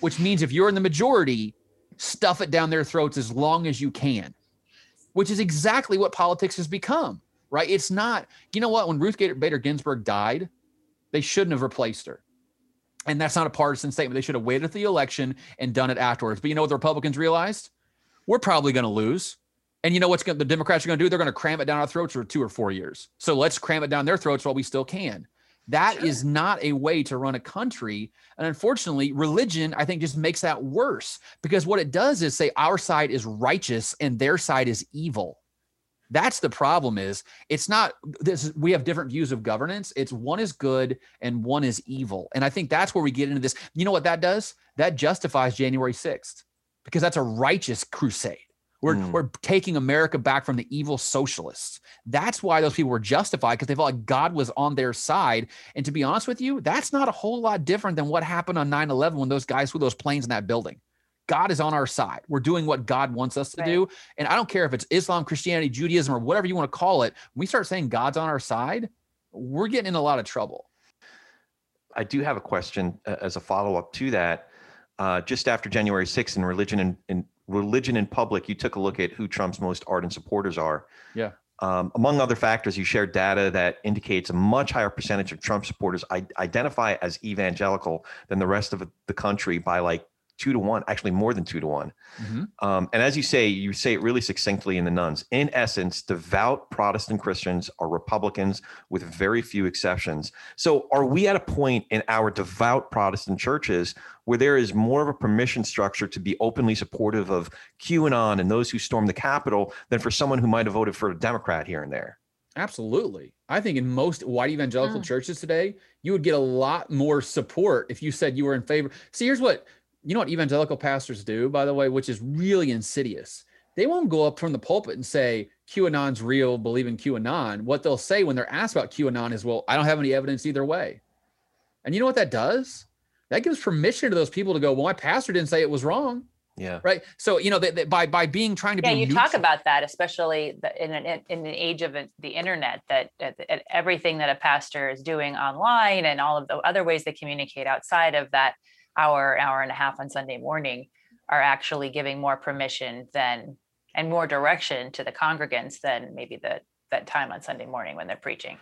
S3: Which means if you're in the majority, stuff it down their throats as long as you can. Which is exactly what politics has become, right? It's not, you know what, when Ruth Bader Ginsburg died, they shouldn't have replaced her. And that's not a partisan statement. They should have waited at the election and done it afterwards. But you know what the Republicans realized? We're probably going to lose. And you know what's going the Democrats are going to do? They're going to cram it down our throats for two or four years. So let's cram it down their throats while we still can. That is not a way to run a country. And unfortunately, religion, I think, just makes that worse because what it does is say our side is righteous and their side is evil. That's the problem is it's not this we have different views of governance. It's one is good and one is evil. And I think that's where we get into this. You know what that does? That justifies January 6th because that's a righteous crusade. We're,
S4: Mm.
S3: we're taking America back from the evil socialists. That's why those people were justified because they felt like God was on their side. And to be honest with you, that's not a whole lot different than what happened on 9 11 when those guys flew those planes in that building. God is on our side. We're doing what God wants us to
S2: Right.
S3: do. And I don't care if it's Islam, Christianity, Judaism, or whatever you want to call it. When we start saying God's on our side, we're getting in a lot of trouble.
S4: I do have a question as a follow up to that. Uh, just after January 6th in religion and in religion in public, you took a look at who Trump's most ardent supporters are.
S3: Yeah.
S4: Um, among other factors, you shared data that indicates a much higher percentage of Trump supporters I- identify as evangelical than the rest of the country by like two to one, actually more than two to one. Um, and as you say, you say it really succinctly in the Nones. In essence, devout Protestant Christians are Republicans with very few exceptions. So, are we at a point in our devout Protestant churches where there is more of a permission structure to be openly supportive of QAnon and those who stormed the Capitol than for someone who might have voted for a Democrat here and there?
S3: Absolutely. I think in most white evangelical
S2: Mm.
S3: churches today, you would get a lot more support if you said you were in favor. See, here's what you know what evangelical pastors do, by the way, which is really insidious. They won't go up from the pulpit and say QAnon's real, believe in QAnon. What they'll say when they're asked about QAnon is, well, I don't have any evidence either way. And you know what that does? That gives permission to those people to go, well, my pastor didn't say it was wrong.
S4: Yeah.
S3: Right. So, you know, they, they- by by being trying to
S2: yeah
S3: be
S2: you talk about that especially in, an, in the age of the internet that, that, that everything that a pastor is doing online and all of the other ways they communicate outside of that hour hour and a half on sunday morning are actually giving more permission than and more direction to the congregants than maybe the that time on sunday morning when they're preaching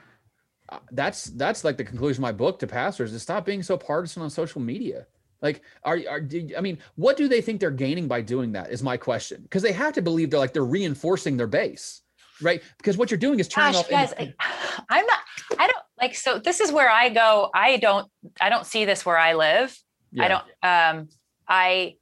S3: uh, that's that's like the conclusion of my book to pastors is stop being so partisan on social media like are, are do, i mean what do they think they're gaining by doing that is my question because they have to believe they're like they're reinforcing their base right because what you're doing is turning
S2: Gosh,
S3: off
S2: guys,
S3: indep-
S2: I, I'm not. I don't like. So this is where I go. I don't. I don't see this where I live. I don't. Um, I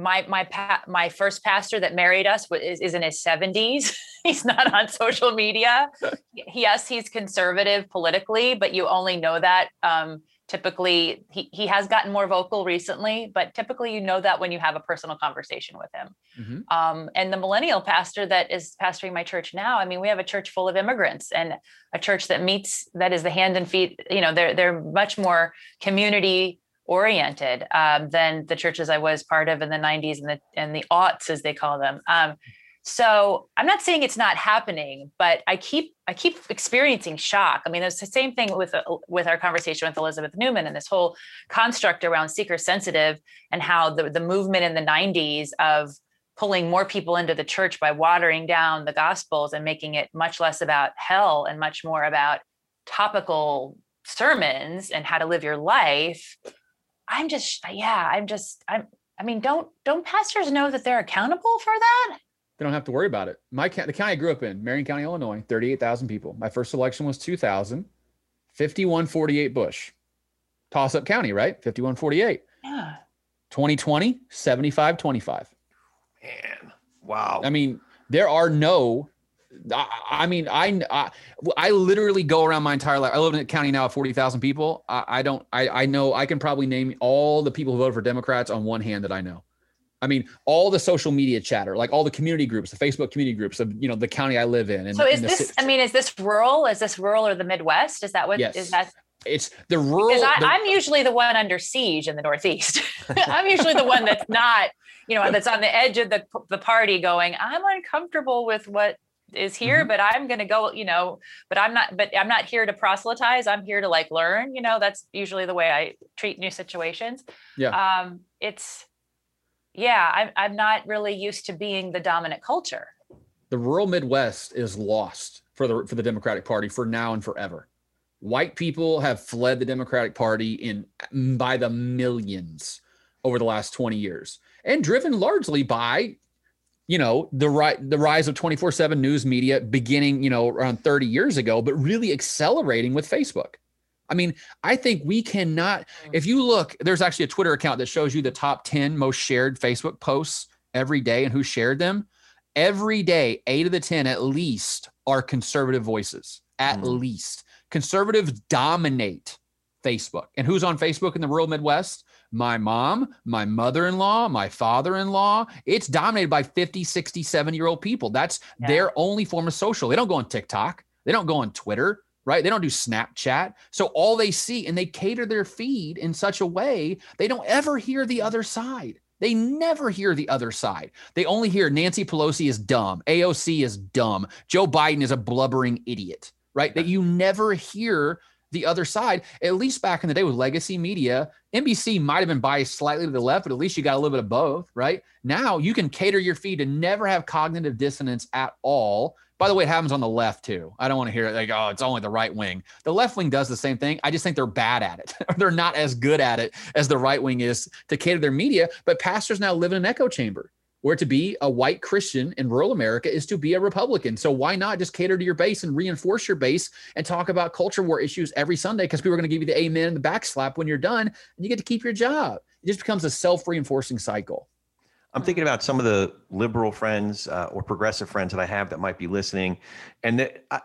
S2: my my pa- my first pastor that married us is, is in his 70s. he's not on social media. yes, he's conservative politically, but you only know that um, typically he, he has gotten more vocal recently, but typically you know that when you have a personal conversation with him.
S3: Mhm.
S2: Um, and the millennial pastor that is pastoring my church now, I mean, we have a church full of immigrants and a church that meets that is the hand and feet, you know, they're they're much more community oriented um, than the churches I was part of in the 90s and the and the aughts as they call them. Um, So I'm not saying it's not happening, but I keep I keep experiencing shock. I mean, it's the same thing with with our conversation with Elizabeth Newman and this whole construct around seeker sensitive and how the the movement in the 90s of pulling more people into the church by watering down the gospels and making it much less about hell and much more about topical sermons and how to live your life i'm just yeah i'm just i'm i mean don't don't pastors know that they're accountable for that?
S3: They don't have to worry about it. My the county i grew up in marion county illinois 38000 people. My first election was 2000 5148 bush. Toss up county right? 5148
S2: yeah.
S3: 2020 75 25
S4: Man, wow.
S3: I mean, there are no. I, I mean, I, I, I literally go around my entire life. I live in a county now of forty thousand people. I, I don't. I, I know. I can probably name all the people who voted for Democrats on one hand that I know. I mean, all the social media chatter, like all the community groups, the Facebook community groups of you know the county I live in. And,
S2: so is this? I mean, is this rural? Is this rural or the Midwest? Is that what?
S3: Yes.
S2: Is that?
S3: It's the rural.
S2: Because I, I'm usually the one under siege in the Northeast. I'm usually the one that's not you know that's on the edge of the the party going i'm uncomfortable with what is here mm-hmm. but i'm going to go you know but i'm not but i'm not here to proselytize. I'm here to like learn you know? That's usually the way i treat new situations.
S3: Yeah.
S2: Um it's yeah i'm, I'm not really used to being the dominant culture.
S3: The rural midwest is lost for the for the democratic party for now and forever. White people have fled the democratic party in by the millions over the last 20 years and driven largely by you know the right the rise of 24/7 news media beginning you know around 30 years ago but really accelerating with Facebook. I mean, I think we cannot mm. if you look there's actually a Twitter account that shows you the top 10 most shared Facebook posts every day and who shared them. Every day, 8 of the 10 at least are conservative voices. At mm. least. Conservatives dominate Facebook. And who's on Facebook in the rural Midwest? My mom, my mother in law, my father in law. It's dominated by 50, 60, 70 year old people. That's yeah. their only form of social. They don't go on TikTok, they don't go on Twitter, right? They don't do Snapchat. So all they see and they cater their feed in such a way they don't ever hear the other side. They never hear the other side. They only hear Nancy Pelosi is dumb, AOC is dumb, Joe Biden is a blubbering idiot, right? That you never hear the other side. At least back in the day with legacy media, NBC might have been biased slightly to the left, but at least you got a little bit of both, right? Now you can cater your feed to never have cognitive dissonance at all. By the way, it happens on the left too. I don't want to hear it like, oh, it's only the right wing. The left wing does the same thing. I just think they're bad at it. they're not as good at it as the right wing is to cater their media. But pastors now live in an echo chamber where to be a white Christian in rural America is to be a Republican. So why not just cater to your base and reinforce your base and talk about culture war issues every Sunday? Because people are going to give you the amen and the backslap when you're done, and you get to keep your job. It just becomes a self-reinforcing cycle.
S4: I'm thinking about some of the liberal friends uh, or progressive friends that I have that might be listening, and that I,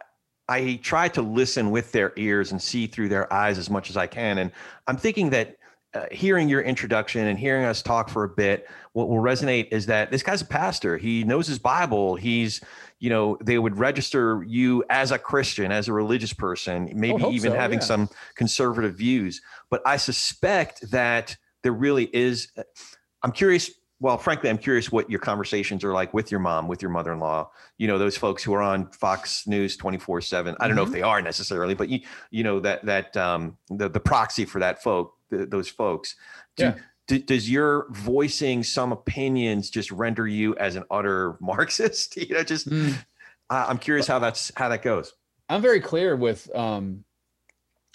S4: I try to listen with their ears and see through their eyes as much as I can. And I'm thinking that uh, hearing your introduction and hearing us talk for a bit, what will resonate is that this guy's a pastor. He knows his Bible. He's, you know, they would register you as a Christian, as a religious person, maybe oh, even so, having yeah. some conservative views. But I suspect that there really is. Uh, I'm curious. Well, frankly, I'm curious what your conversations are like with your mom, with your mother-in-law. You know, those folks who are on Fox News 24/7. I don't know if mm-hmm. they are necessarily, but you, you know that that um, the the proxy for that folk the, those folks. Do, yeah. do, does your voicing some opinions just render you as an utter Marxist? you know, just mm. I'm curious how that's how that goes.
S3: I'm very clear with um,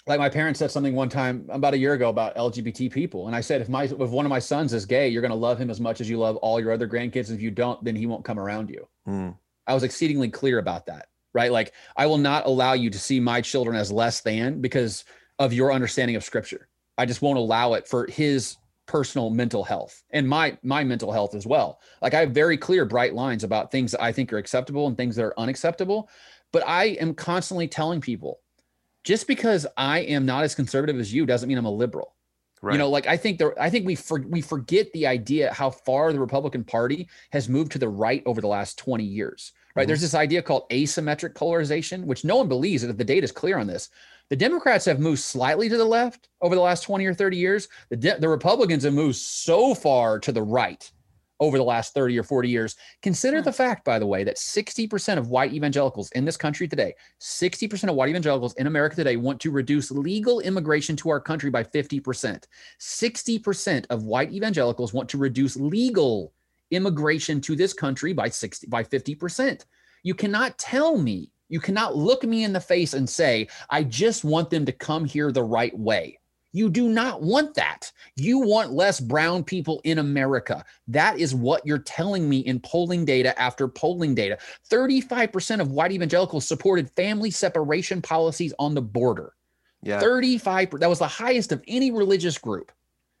S3: like my parents said something one time about a year ago about LGBT people, and I said if my if one of my sons is gay, you're going to love him as much as you love all your other grandkids. And if you don't, then he won't come around you. Mm. I was exceedingly clear about that. Right, like I will not allow you to see my children as less than because of your understanding of Scripture. I just won't allow it for his personal mental health and my my mental health as well. Like I have very clear bright lines about things that I think are acceptable and things that are unacceptable, but I am constantly telling people just because I am not as conservative as you doesn't mean I'm a liberal. Right. You know, like I think there, I think we for, we forget the idea how far the Republican Party has moved to the right over the last 20 years. Right. Mm-hmm. There's this idea called asymmetric polarization, which no one believes that the data is clear on this. The Democrats have moved slightly to the left over the last 20 or 30 years. The, De- the Republicans have moved so far to the right over the last 30 or 40 years. Consider hmm. the fact, by the way, that 60% of white evangelicals in this country today, 60% of white evangelicals in America today want to reduce legal immigration to our country by 50%. 60% of white evangelicals want to reduce legal immigration to this country by 60 by 50%. You cannot tell me, you cannot look me in the face and say, I just want them to come here the right way. You do not want that. You want less brown people in America. That is what you're telling me in polling data after polling data. 35% of white evangelicals supported family separation policies on the border.
S4: Yeah.
S3: 35 that was the highest of any religious group.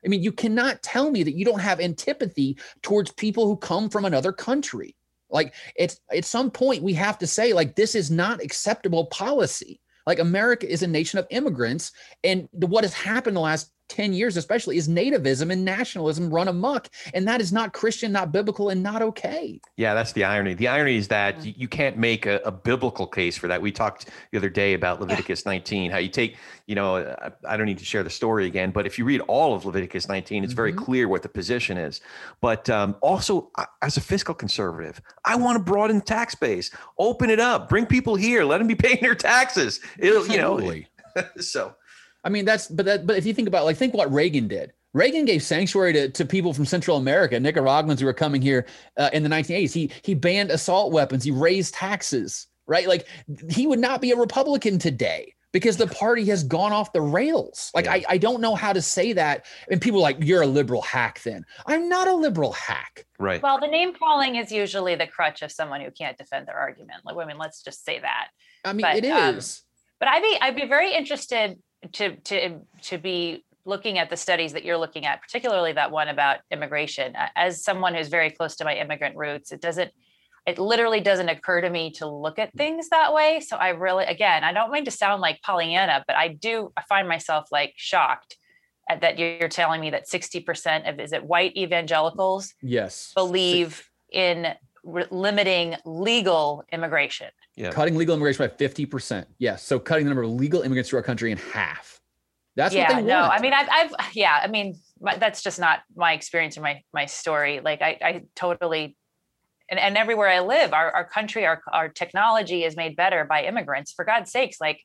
S3: I mean, you cannot tell me that you don't have antipathy towards people who come from another country. Like it's at some point we have to say like this is not acceptable policy. Like America is a nation of immigrants, and the, what has happened the last 10 years, especially, is nativism and nationalism run amok. And that is not Christian, not biblical, and not okay.
S4: Yeah, that's the irony. The irony is that you, you can't make a, a, biblical case for that. We talked the other day about Leviticus 19, how you take, you know, I, I, don't need to share the story again, but if you read all of Leviticus 19, it's very mm-hmm. clear what the position is. But um, also, as a fiscal conservative, I want to broaden the tax base, open it up, bring people here, let them be paying their taxes. It'll, you know, so
S3: I mean, that's but that but if you think about like think what Reagan did. Reagan gave sanctuary to, to people from Central America, Nicaraguans who were coming here uh, in the 1980s. He he banned assault weapons. He raised taxes. Right, like he would not be a Republican today because the party has gone off the rails. Like yeah. I, I don't know how to say that. And people like, you're a liberal hack then. I'm not a liberal hack.
S4: Right.
S2: Well, the name calling is usually the crutch of someone who can't defend their argument. Like, I mean, let's just say that.
S3: I mean, but, it um.
S2: Um, but I'd be I'd be very interested to to to be looking at the studies that you're looking at, particularly that one about immigration. As someone who's very close to my immigrant roots, it doesn't it literally doesn't occur to me to look at things that way. So I really, again, I don't mean to sound like Pollyanna, but I do, I find myself like shocked at that you're telling me that 60% of, is it white evangelicals?
S3: Yes.
S2: Believe in re- limiting legal immigration.
S3: Yeah. Cutting legal immigration by 50%. Yes. So cutting the number of legal immigrants to our country in half. That's
S2: yeah,
S3: what they
S2: no,
S3: want.
S2: I mean, I've, I've yeah, I mean, my, that's just not my experience or my, my story. Like I, I totally, and, and everywhere I live, our, our country, our, our technology is made better by immigrants for God's sakes, like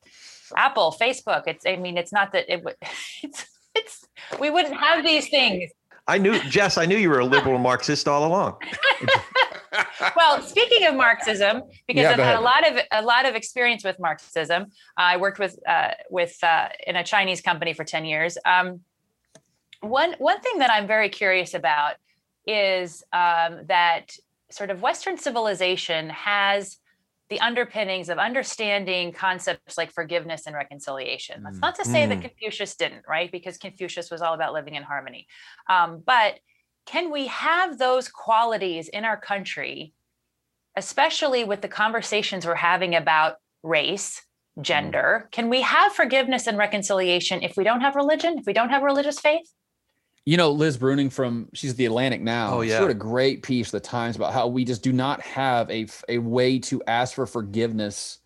S2: Apple, Facebook. It's, I mean, it's not that it would, it's, it's, we wouldn't have these things.
S4: I knew, Jess, I knew you were a liberal Marxist all along.
S2: well, speaking of Marxism, because yeah, I've had a lot of a lot of experience with Marxism, uh, I worked with uh, with uh, in a Chinese company for ten years. Um, one one thing that I'm very curious about is um, that sort of Western civilization has the underpinnings of understanding concepts like forgiveness and reconciliation. That's not to say mm. that Confucius didn't, right? Because Confucius was all about living in harmony. Um, but can we have those qualities in our country, especially with the conversations we're having about race, gender? Mm. Can we have forgiveness and reconciliation if we don't have religion, if we don't have religious faith?
S3: You know, Liz Bruenig from she's the Atlantic now.
S4: Oh, yeah.
S3: She wrote a great piece, The Times, about how we just do not have a, a way to ask for forgiveness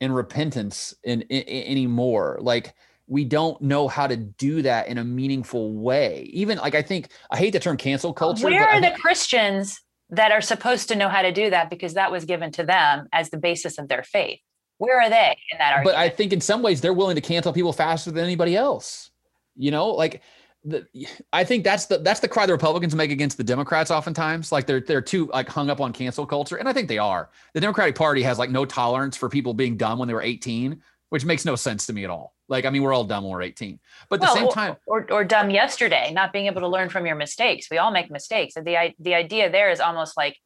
S3: and repentance in, in, in anymore. Like we don't know how to do that in a meaningful way. Even like I think I hate the term cancel culture.
S2: Where are the Christians that are supposed to know how to do that because that was given to them as the basis of their faith? Where are they in that argument?
S3: But I think in some ways they're willing to cancel people faster than anybody else. You know, like the, I think that's the that's the cry the Republicans make against the Democrats oftentimes. Like they're they're too like hung up on cancel culture, and I think they are. The Democratic Party has like no tolerance for people being dumb when they were 18, which makes no sense to me at all. Like, I mean, we're all dumb when we're 18. But at well, the same time,
S2: or, or dumb yesterday, not being able to learn from your mistakes. We all make mistakes. And the, the idea there is almost like,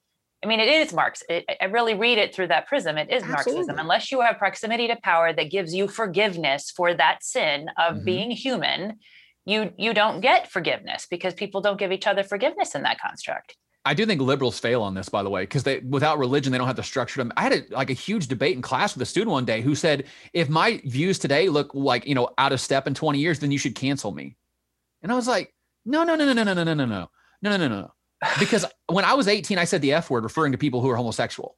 S2: I mean, it is Marx. It, I really read it through that prism. It is Absolutely. Marxism. Unless you have proximity to power that gives you forgiveness for that sin of mm-hmm. being human, you you don't get forgiveness because people don't give each other forgiveness in that construct.
S3: I do think liberals fail on this, by the way, because they without religion they don't have to structure. I had a, like a huge debate in class with a student one day who said, "If my views today look like you know out of step in 20 years, then you should cancel me." And I was like, no "No, no, no, no, no, no, no, no, no, no, no, no, no," because when I was 18, I said the f word referring to people who are homosexual,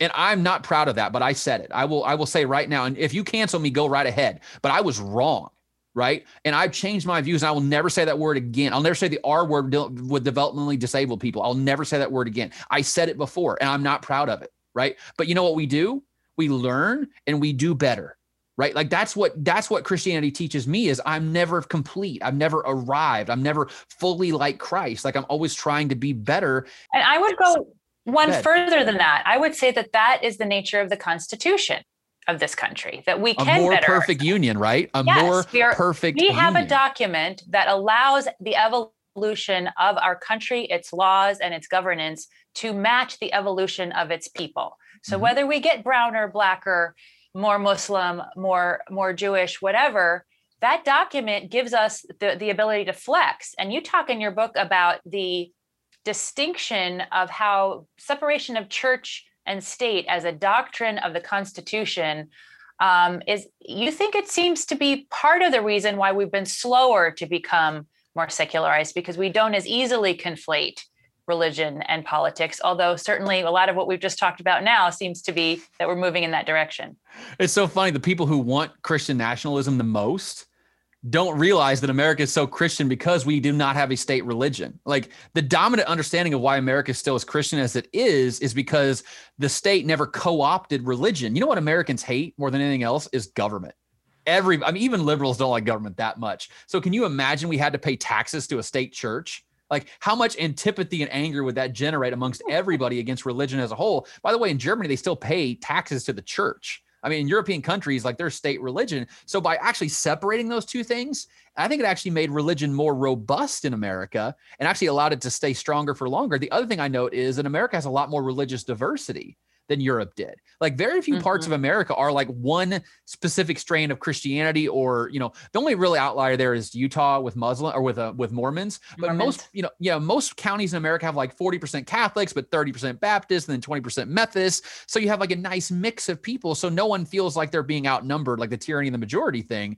S3: and I'm not proud of that, but I said it. I will I will say right now, and if you cancel me, go right ahead. But I was wrong. Right? And I've changed my views and I will never say that word again. I'll never say the R word with developmentally disabled people. I'll never say that word again. I said it before and I'm not proud of it, right? But you know what we do? We learn and we do better. Right? Like that's what that's what Christianity teaches me is I'm never complete. I've never arrived. I'm never fully like Christ. Like I'm always trying to be better.
S2: And I would go one further than that. I would say that that is the nature of the Constitution of this country that we can
S3: a more
S2: better
S3: perfect
S2: ourselves.
S3: union, right? A yes, more we are, perfect.
S2: We have
S3: union.
S2: a document that allows the evolution of our country, its laws, and its governance to match the evolution of its people. So mm-hmm. whether we get browner, blacker, more Muslim, more more Jewish, whatever, that document gives us the, the ability to flex. And you talk in your book about the distinction of how separation of church and state as a doctrine of the Constitution um, is you think it seems to be part of the reason why we've been slower to become more secularized because we don't as easily conflate religion and politics although certainly a lot of what we've just talked about now seems to be that we're moving in that direction.
S3: It's so funny the people who want christian nationalism the most don't realize that America is so Christian because we do not have a state religion. Like the dominant understanding of why America is still as Christian as it is, is because the state never co opted religion. You know what Americans hate more than anything else is government. Every, I mean, even liberals don't like government that much. So can you imagine we had to pay taxes to a state church? Like how much antipathy and anger would that generate amongst everybody against religion as a whole? By the way, in Germany, they still pay taxes to the church. I mean, in European countries, like their state religion. So by actually separating those two things, I think it actually made religion more robust in America and actually allowed it to stay stronger for longer. The other thing I note is that America has a lot more religious diversity than Europe did. Like very few mm-hmm. parts of mm-hmm. America are like one specific strain of Christianity or, you know, the only really outlier there is Utah with Muslim or with uh, with Mormons, but Mormons. most, you know, yeah, most counties in America have like 40% Catholics but 30% Baptist and then 20% Methodist. So you have like a nice mix of people so no one feels like they're being outnumbered like the tyranny of the majority thing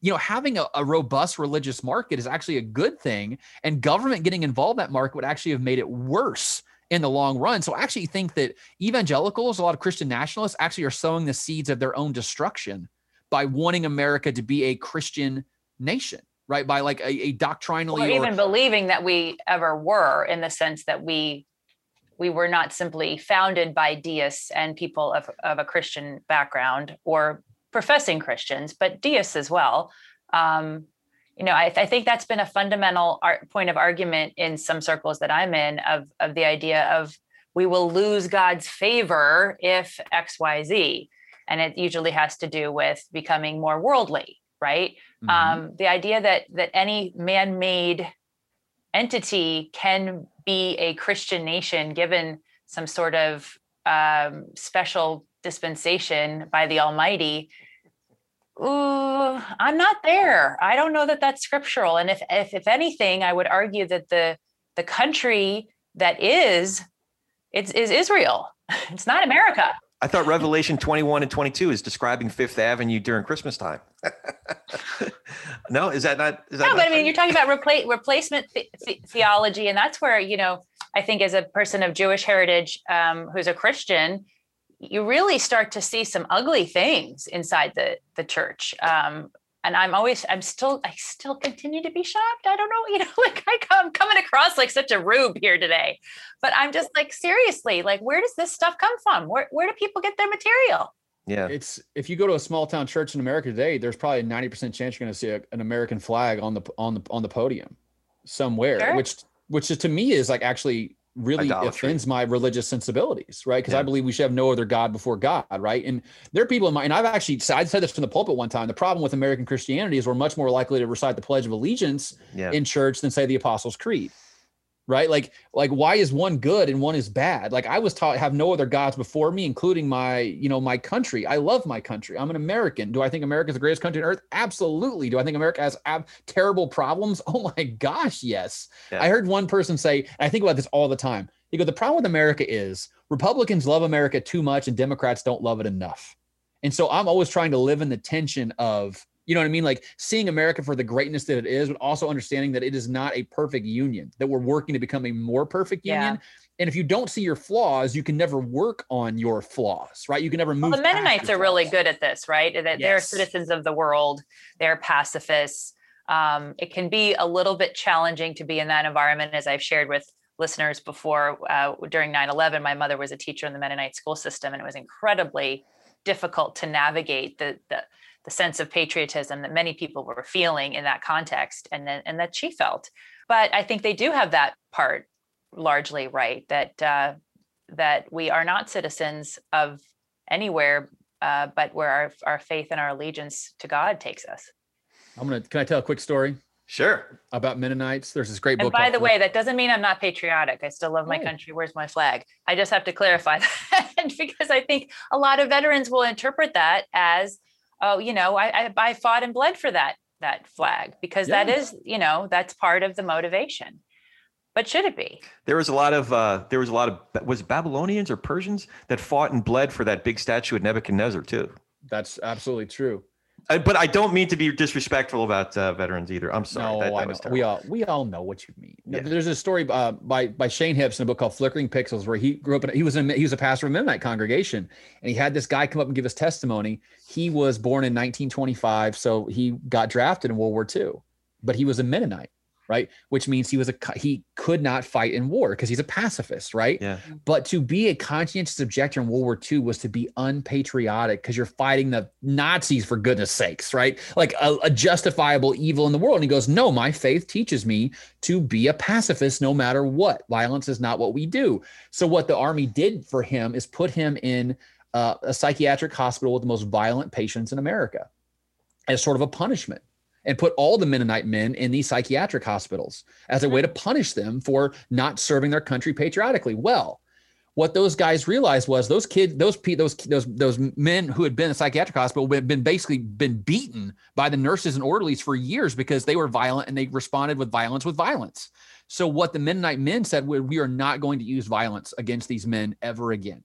S3: you know, having a, a, robust religious market is actually a good thing. And government getting involved in that market would actually have made it worse in the long run. So I actually think that evangelicals, a lot of Christian nationalists, actually are sowing the seeds of their own destruction by wanting America to be a Christian nation, right? By like a, a doctrinally,
S2: or even or, believing that we ever were, in the sense that we we were not simply founded by deists and people of, of a Christian background or professing Christians, but deists as well. Um, you know, I, I, think that's been a fundamental art, point of argument in some circles that I'm in of, of the idea of we will lose God's favor if X, Y, Z. And it usually has to do with becoming more worldly, right? Mm-hmm. Um, the idea that that any man-made entity can be a Christian nation given some sort of um, special dispensation by the Almighty Ooh, I'm not there. I don't know that that's scriptural. And if, if if anything, I would argue that the the country that is it's is Israel. It's not America.
S4: I thought Revelation 21 and 22 is describing Fifth Avenue during Christmas time. no, is that not? Is that
S2: no, but I mean, you're talking about repla- replacement th- theology, and that's where you know I think as a person of Jewish heritage um, who's a Christian, you really start to see some ugly things inside the the church. Um, and i'm always i'm still i still continue to be shocked. I don't know you know like I come coming across like such a rube here today. But i'm just like seriously like where does this stuff come from? Where, where do people get their material?
S3: Yeah. It's if you go to a small town church in america today there's probably a 90% chance you're going to see a, an american flag on the on the on the podium somewhere sure. which which to me is like actually really Idolatry. offends my religious sensibilities, right? Because yeah. I believe we should have no other God before God, right? And there are people in my, and I've actually, I said this from the pulpit one time. The problem with American Christianity is we're much more likely to recite the Pledge of Allegiance yeah. in church than say the Apostles' Creed right? Like like why is one good and one is bad? Like i was taught have no other gods before me including my you know my country. I love my country. I'm an american. Do i think america is the greatest country on earth? Absolutely. Do i think america has ab- terrible problems? Oh my gosh yes. Yeah. i heard one person say i think about this all the time. You go the problem with america is republicans love america too much and democrats don't love it enough. And so i'm always trying to live in the tension of You know what I mean? Like seeing America for the greatness that it is, but also understanding that it is not a perfect union, that we're working to become a more perfect union. Yeah. And if you don't see your flaws, you can never work on your flaws, right? You can never move.
S2: Well, the Mennonites are really good at this, right? That yes. they're citizens of the world, they're pacifists. Um, it can be a little bit challenging to be in that environment, as I've shared with listeners before. Uh, during 9 11, my mother was a teacher in the Mennonite school system, and it was incredibly difficult to navigate the, the, the sense of patriotism that many people were feeling in that context and, then, and that she felt. But I think they do have that part largely right that uh, that we are not citizens of anywhere, uh, but where our, our faith and our allegiance to God takes us.
S3: I'm gonna. Can I tell a quick story?
S4: Sure.
S3: About Mennonites. There's this great book.
S2: And by the way, that doesn't mean I'm not patriotic. I still love my oh. country. Where's my flag? I just have to clarify that because I think a lot of veterans will interpret that as, oh, you know, I I, I fought and bled for that that flag because yeah. that is, you know, that's part of the motivation. But should it be?
S4: There was a lot of uh, there was a lot of was Babylonians or Persians that fought and bled for that big statue of Nebuchadnezzar too.
S3: That's absolutely true.
S4: But I don't mean to be disrespectful about uh, veterans either. I'm sorry.
S3: No, that, that we all we all know what you mean. Yeah. There's a story uh, by by Shane Hipps in a book called Flickering Pixels, where he grew up. In, he was a, he was a pastor of a Mennonite congregation, and he had this guy come up and give his testimony. He was born in 1925, so he got drafted in World War II, but he was a Mennonite right? Which means he was a he could not fight in war because he's a pacifist, right?
S4: Yeah.
S3: But to be a conscientious objector in World War II was to be unpatriotic because you're fighting the Nazis for goodness sakes, right? Like a, a, justifiable evil in the world. And he goes, "No, my faith teaches me to be a pacifist no matter what. Violence is not what we do." So what the army did for him is put him in uh, a psychiatric hospital with the most violent patients in America as sort of a punishment and put all the Mennonite men in these psychiatric hospitals as a way mm-hmm. to punish them for not serving their country patriotically. Well, what those guys realized was those kids, those those those those men who had been in a psychiatric hospital had been basically been beaten by the nurses and orderlies for years because they were violent and they responded with violence with violence. So what the Mennonite men said, was, we are not going to use violence against these men ever again.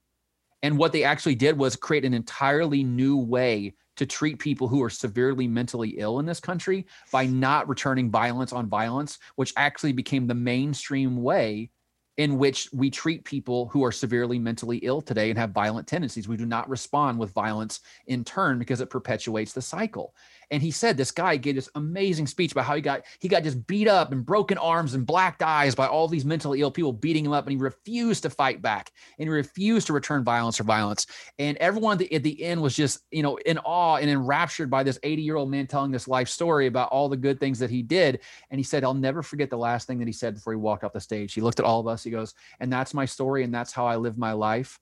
S3: And what they actually did was create an entirely new way to treat people who are severely mentally ill in this country by not returning violence on violence, which actually became the mainstream way in which we treat people who are severely mentally ill today and have violent tendencies. We do not respond with violence in turn because it perpetuates the cycle. And he said this guy gave this amazing speech about how he got he got just beat up and broken arms and blacked eyes by all these mentally ill people beating him up, and he refused to fight back and he refused to return violence for violence. And everyone at the, at the end was just you know in awe and enraptured by this 80 year old man telling this life story about all the good things that he did. And he said, "I'll never forget the last thing that he said before he walked off the stage. He looked at all of us. He goes, and that's my story, and that's how I live my life,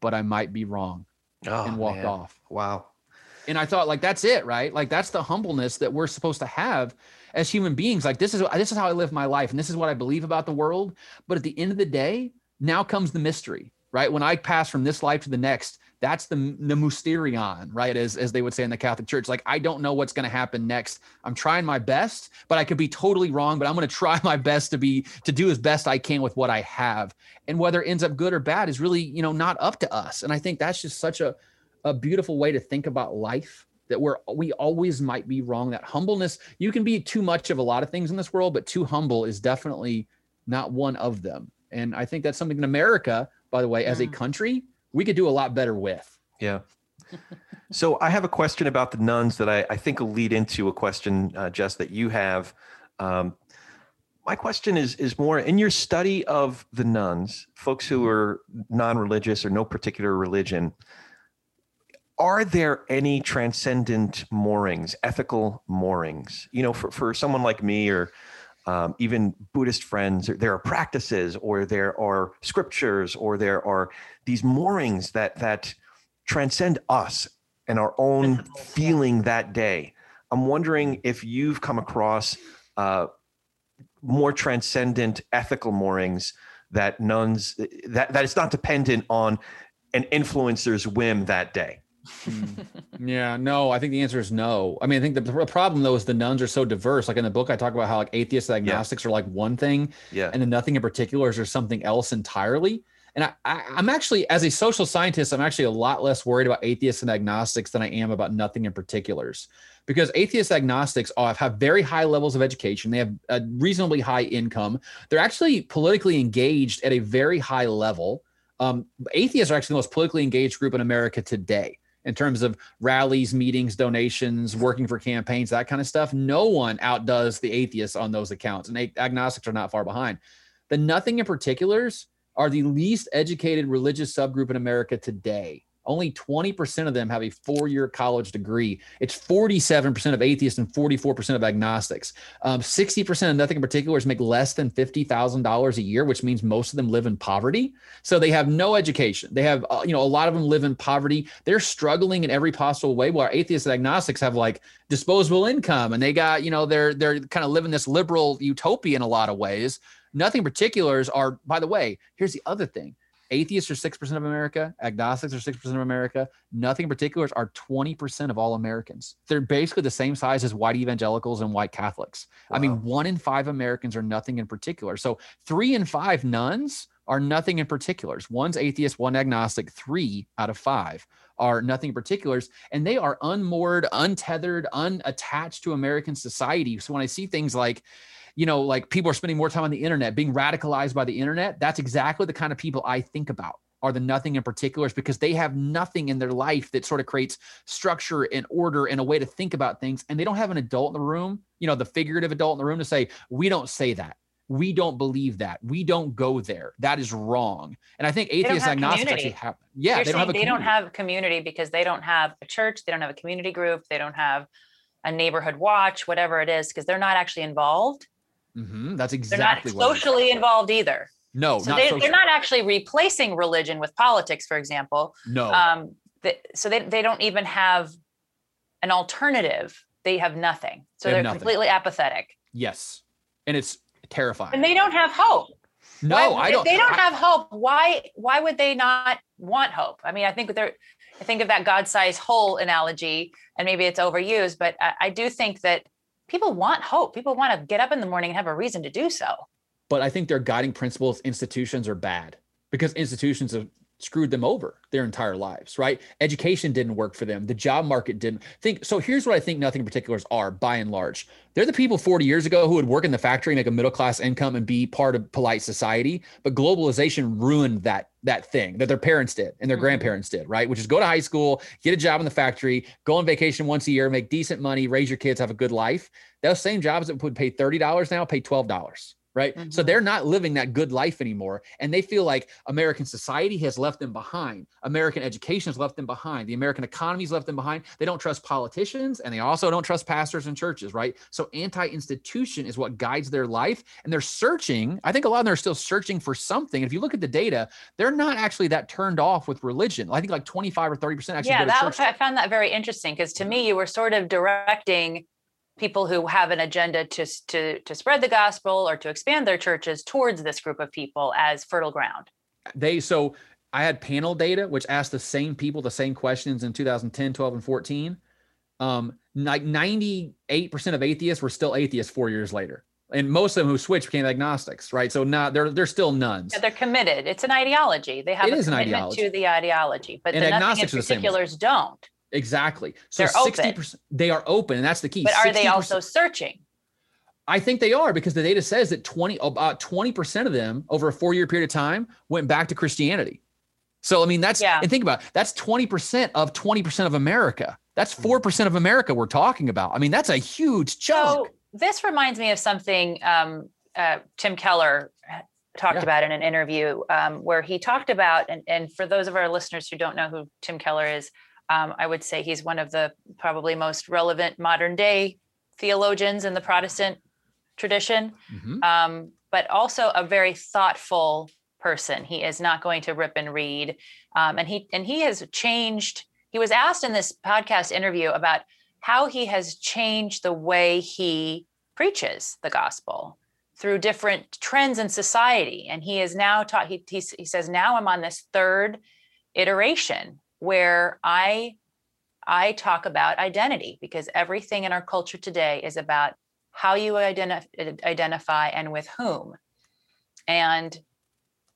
S3: but I might be wrong." Oh, and walked man. off.
S4: Wow.
S3: And I thought like that's it, right? Like that's the humbleness that we're supposed to have as human beings. Like this is this is how I live my life and this is what I believe about the world. But at the end of the day, now comes the mystery, right? When I pass from this life to the next, that's the the mysterion, right? As as they would say in the Catholic Church. Like I don't know what's going to happen next. I'm trying my best, but I could be totally wrong, but I'm going to try my best to be to do as best I can with what I have. And whether it ends up good or bad is really, you know, not up to us. And I think that's just such a a beautiful way to think about life that we're we always might be wrong that humbleness you can be too much of a lot of things in this world but too humble is definitely not one of them. And i think that's something in america by the way as a country we could do a lot better with.
S4: Yeah. So i have a question about the nones that i, I think will lead into a question uh, jess that you have. Um, my question is is more in your study of the nones folks who are non-religious or no particular religion are there any transcendent moorings, ethical moorings? You know, for, for someone like me or um, even Buddhist friends, there are practices or there are scriptures or there are these moorings that that transcend us and our own feeling that day. I'm wondering if you've come across uh, more transcendent ethical moorings that nones that that it's not dependent on an influencer's whim that day.
S3: Mm. yeah, no, I think the answer is no. I mean, I think the, the, problem though is the nones are so diverse. Like in the book, I talk about how like atheists and agnostics yeah. are like one thing,
S4: yeah,
S3: and then nothing in particular is there something else entirely. And I, I, I'm actually, as a social scientist, I'm actually a lot less worried about atheists and agnostics than I am about nothing in particulars because atheist agnostics have very high levels of education. They have a reasonably high income. They're actually politically engaged at a very high level. Um, atheists are actually the most politically engaged group in America today in terms of rallies, meetings, donations, working for campaigns, that kind of stuff. No one outdoes the atheists on those accounts, and agnostics are not far behind. The nothing in particulars are the least educated religious subgroup in America today. Only 20% of them have a four year college degree. It's 47% of atheists and 44% of agnostics. Um, 60% of nothing in particulars make less than $50,000 a year, which means most of them live in poverty. So they have no education. They have, uh, you know, a lot of them live in poverty. They're struggling in every possible way, while atheists and agnostics have like disposable income and they got, you know, they're, they're kind of living this liberal utopia in a lot of ways. Nothing in particulars are, by the way, here's the other thing Atheists are 6% of America. Agnostics are 6% of America. Nothing in particulars are 20% of all Americans. They're basically the same size as white evangelicals and white Catholics. Wow. I mean, one in five Americans are nothing in particular. So three in five nones are nothing in particulars. One's atheist, one agnostic, three out of five are nothing in particulars. And they are unmoored, untethered, unattached to American society. So when I see things like, you know, like people are spending more time on the internet, being radicalized by the internet. That's exactly the kind of people I think about are the nothing in particulars because they have nothing in their life that sort of creates structure and order and a way to think about things. And they don't have an adult in the room, you know, the figurative adult in the room to say, we don't say that. We don't believe that. We don't go there. That is wrong. And I think atheists agnostics actually have. Yeah,
S2: You're they don't have they don't have community because they don't have a church. They don't have a community group. They don't have a neighborhood watch, whatever it is, because they're not actually involved.
S3: Mm-hmm. That's exactly
S2: they're not socially involved either.
S3: No,
S2: so they, are not actually replacing religion with politics, for example.
S3: No. Um,
S2: they, so they, they don't even have an alternative. They have nothing. So they are completely apathetic.
S3: Yes. And it's terrifying.
S2: And they don't have hope.
S3: No,
S2: why,
S3: I don't.
S2: If they don't I, have hope, why why would they not want hope? I mean, I think they're I think of that God-sized hole analogy, and maybe it's overused, but I, I do think that people want hope. People want to get up in the morning and have a reason to do so.
S3: But I think their guiding principles, institutions are bad because institutions have screwed them over their entire lives, right? Education didn't work for them. The job market didn't think. So here's what I think nothing in particulars are by and large. They're the people 40 years ago who would work in the factory, make a middle class income and be part of polite society. But globalization ruined that that thing that their parents did and their mm-hmm. grandparents did, right? Which is go to high school, get a job in the factory, go on vacation once a year, make decent money, raise your kids, have a good life. Those same jobs that would pay $30 now pay $12 right? Mm-hmm. So they're not living that good life anymore. And they feel like American society has left them behind. American education has left them behind. The American economy has left them behind. They don't trust politicians and they also don't trust pastors and churches, right? So anti institution is what guides their life. And they're searching. I think a lot of them are still searching for something. If you look at the data, they're not actually that turned off with religion. I think like 25 or 30% actually.
S2: Yeah, that I found that very interesting because to me, you were sort of directing people who have an agenda to, to, to spread the gospel or to expand their churches towards this group of people as fertile ground.
S3: They so I had panel data which asked the same people the same questions in 2010, 12, and 14. Um, like 98% of atheists were still atheists four years later. And most of them who switched became agnostics, right? So not they're they're still nones.
S2: Yeah, they're committed. It's an ideology. They have it a commitment to the ideology, but and the agnostics in particulars don't.
S3: Exactly. So 60%, they are open, and that's the key.
S2: But are they also searching?
S3: I think they are because the data says that 20 about 20% of them over a four-year period of time went back to Christianity. So I mean that's yeah. and think about it, that's 20% of 20% of America. That's 4% mm-hmm. of America we're talking about. I mean, that's a huge chunk. So
S2: this reminds me of something um, uh, Tim Keller talked yeah. about in an interview um, where he talked about, and, and for those of our listeners who don't know who Tim Keller is, um, I would say he's one of the probably most relevant modern day theologians in the Protestant tradition, mm-hmm. um, but also a very thoughtful person. He is not going to rip and read, um, and he and he has changed. He was asked in this podcast interview about how he has changed the way he preaches the gospel through different trends in society, and he is now taught. He he, he says now I'm on this third iteration where I I talk about identity because everything in our culture today is about how you identify, and with whom. And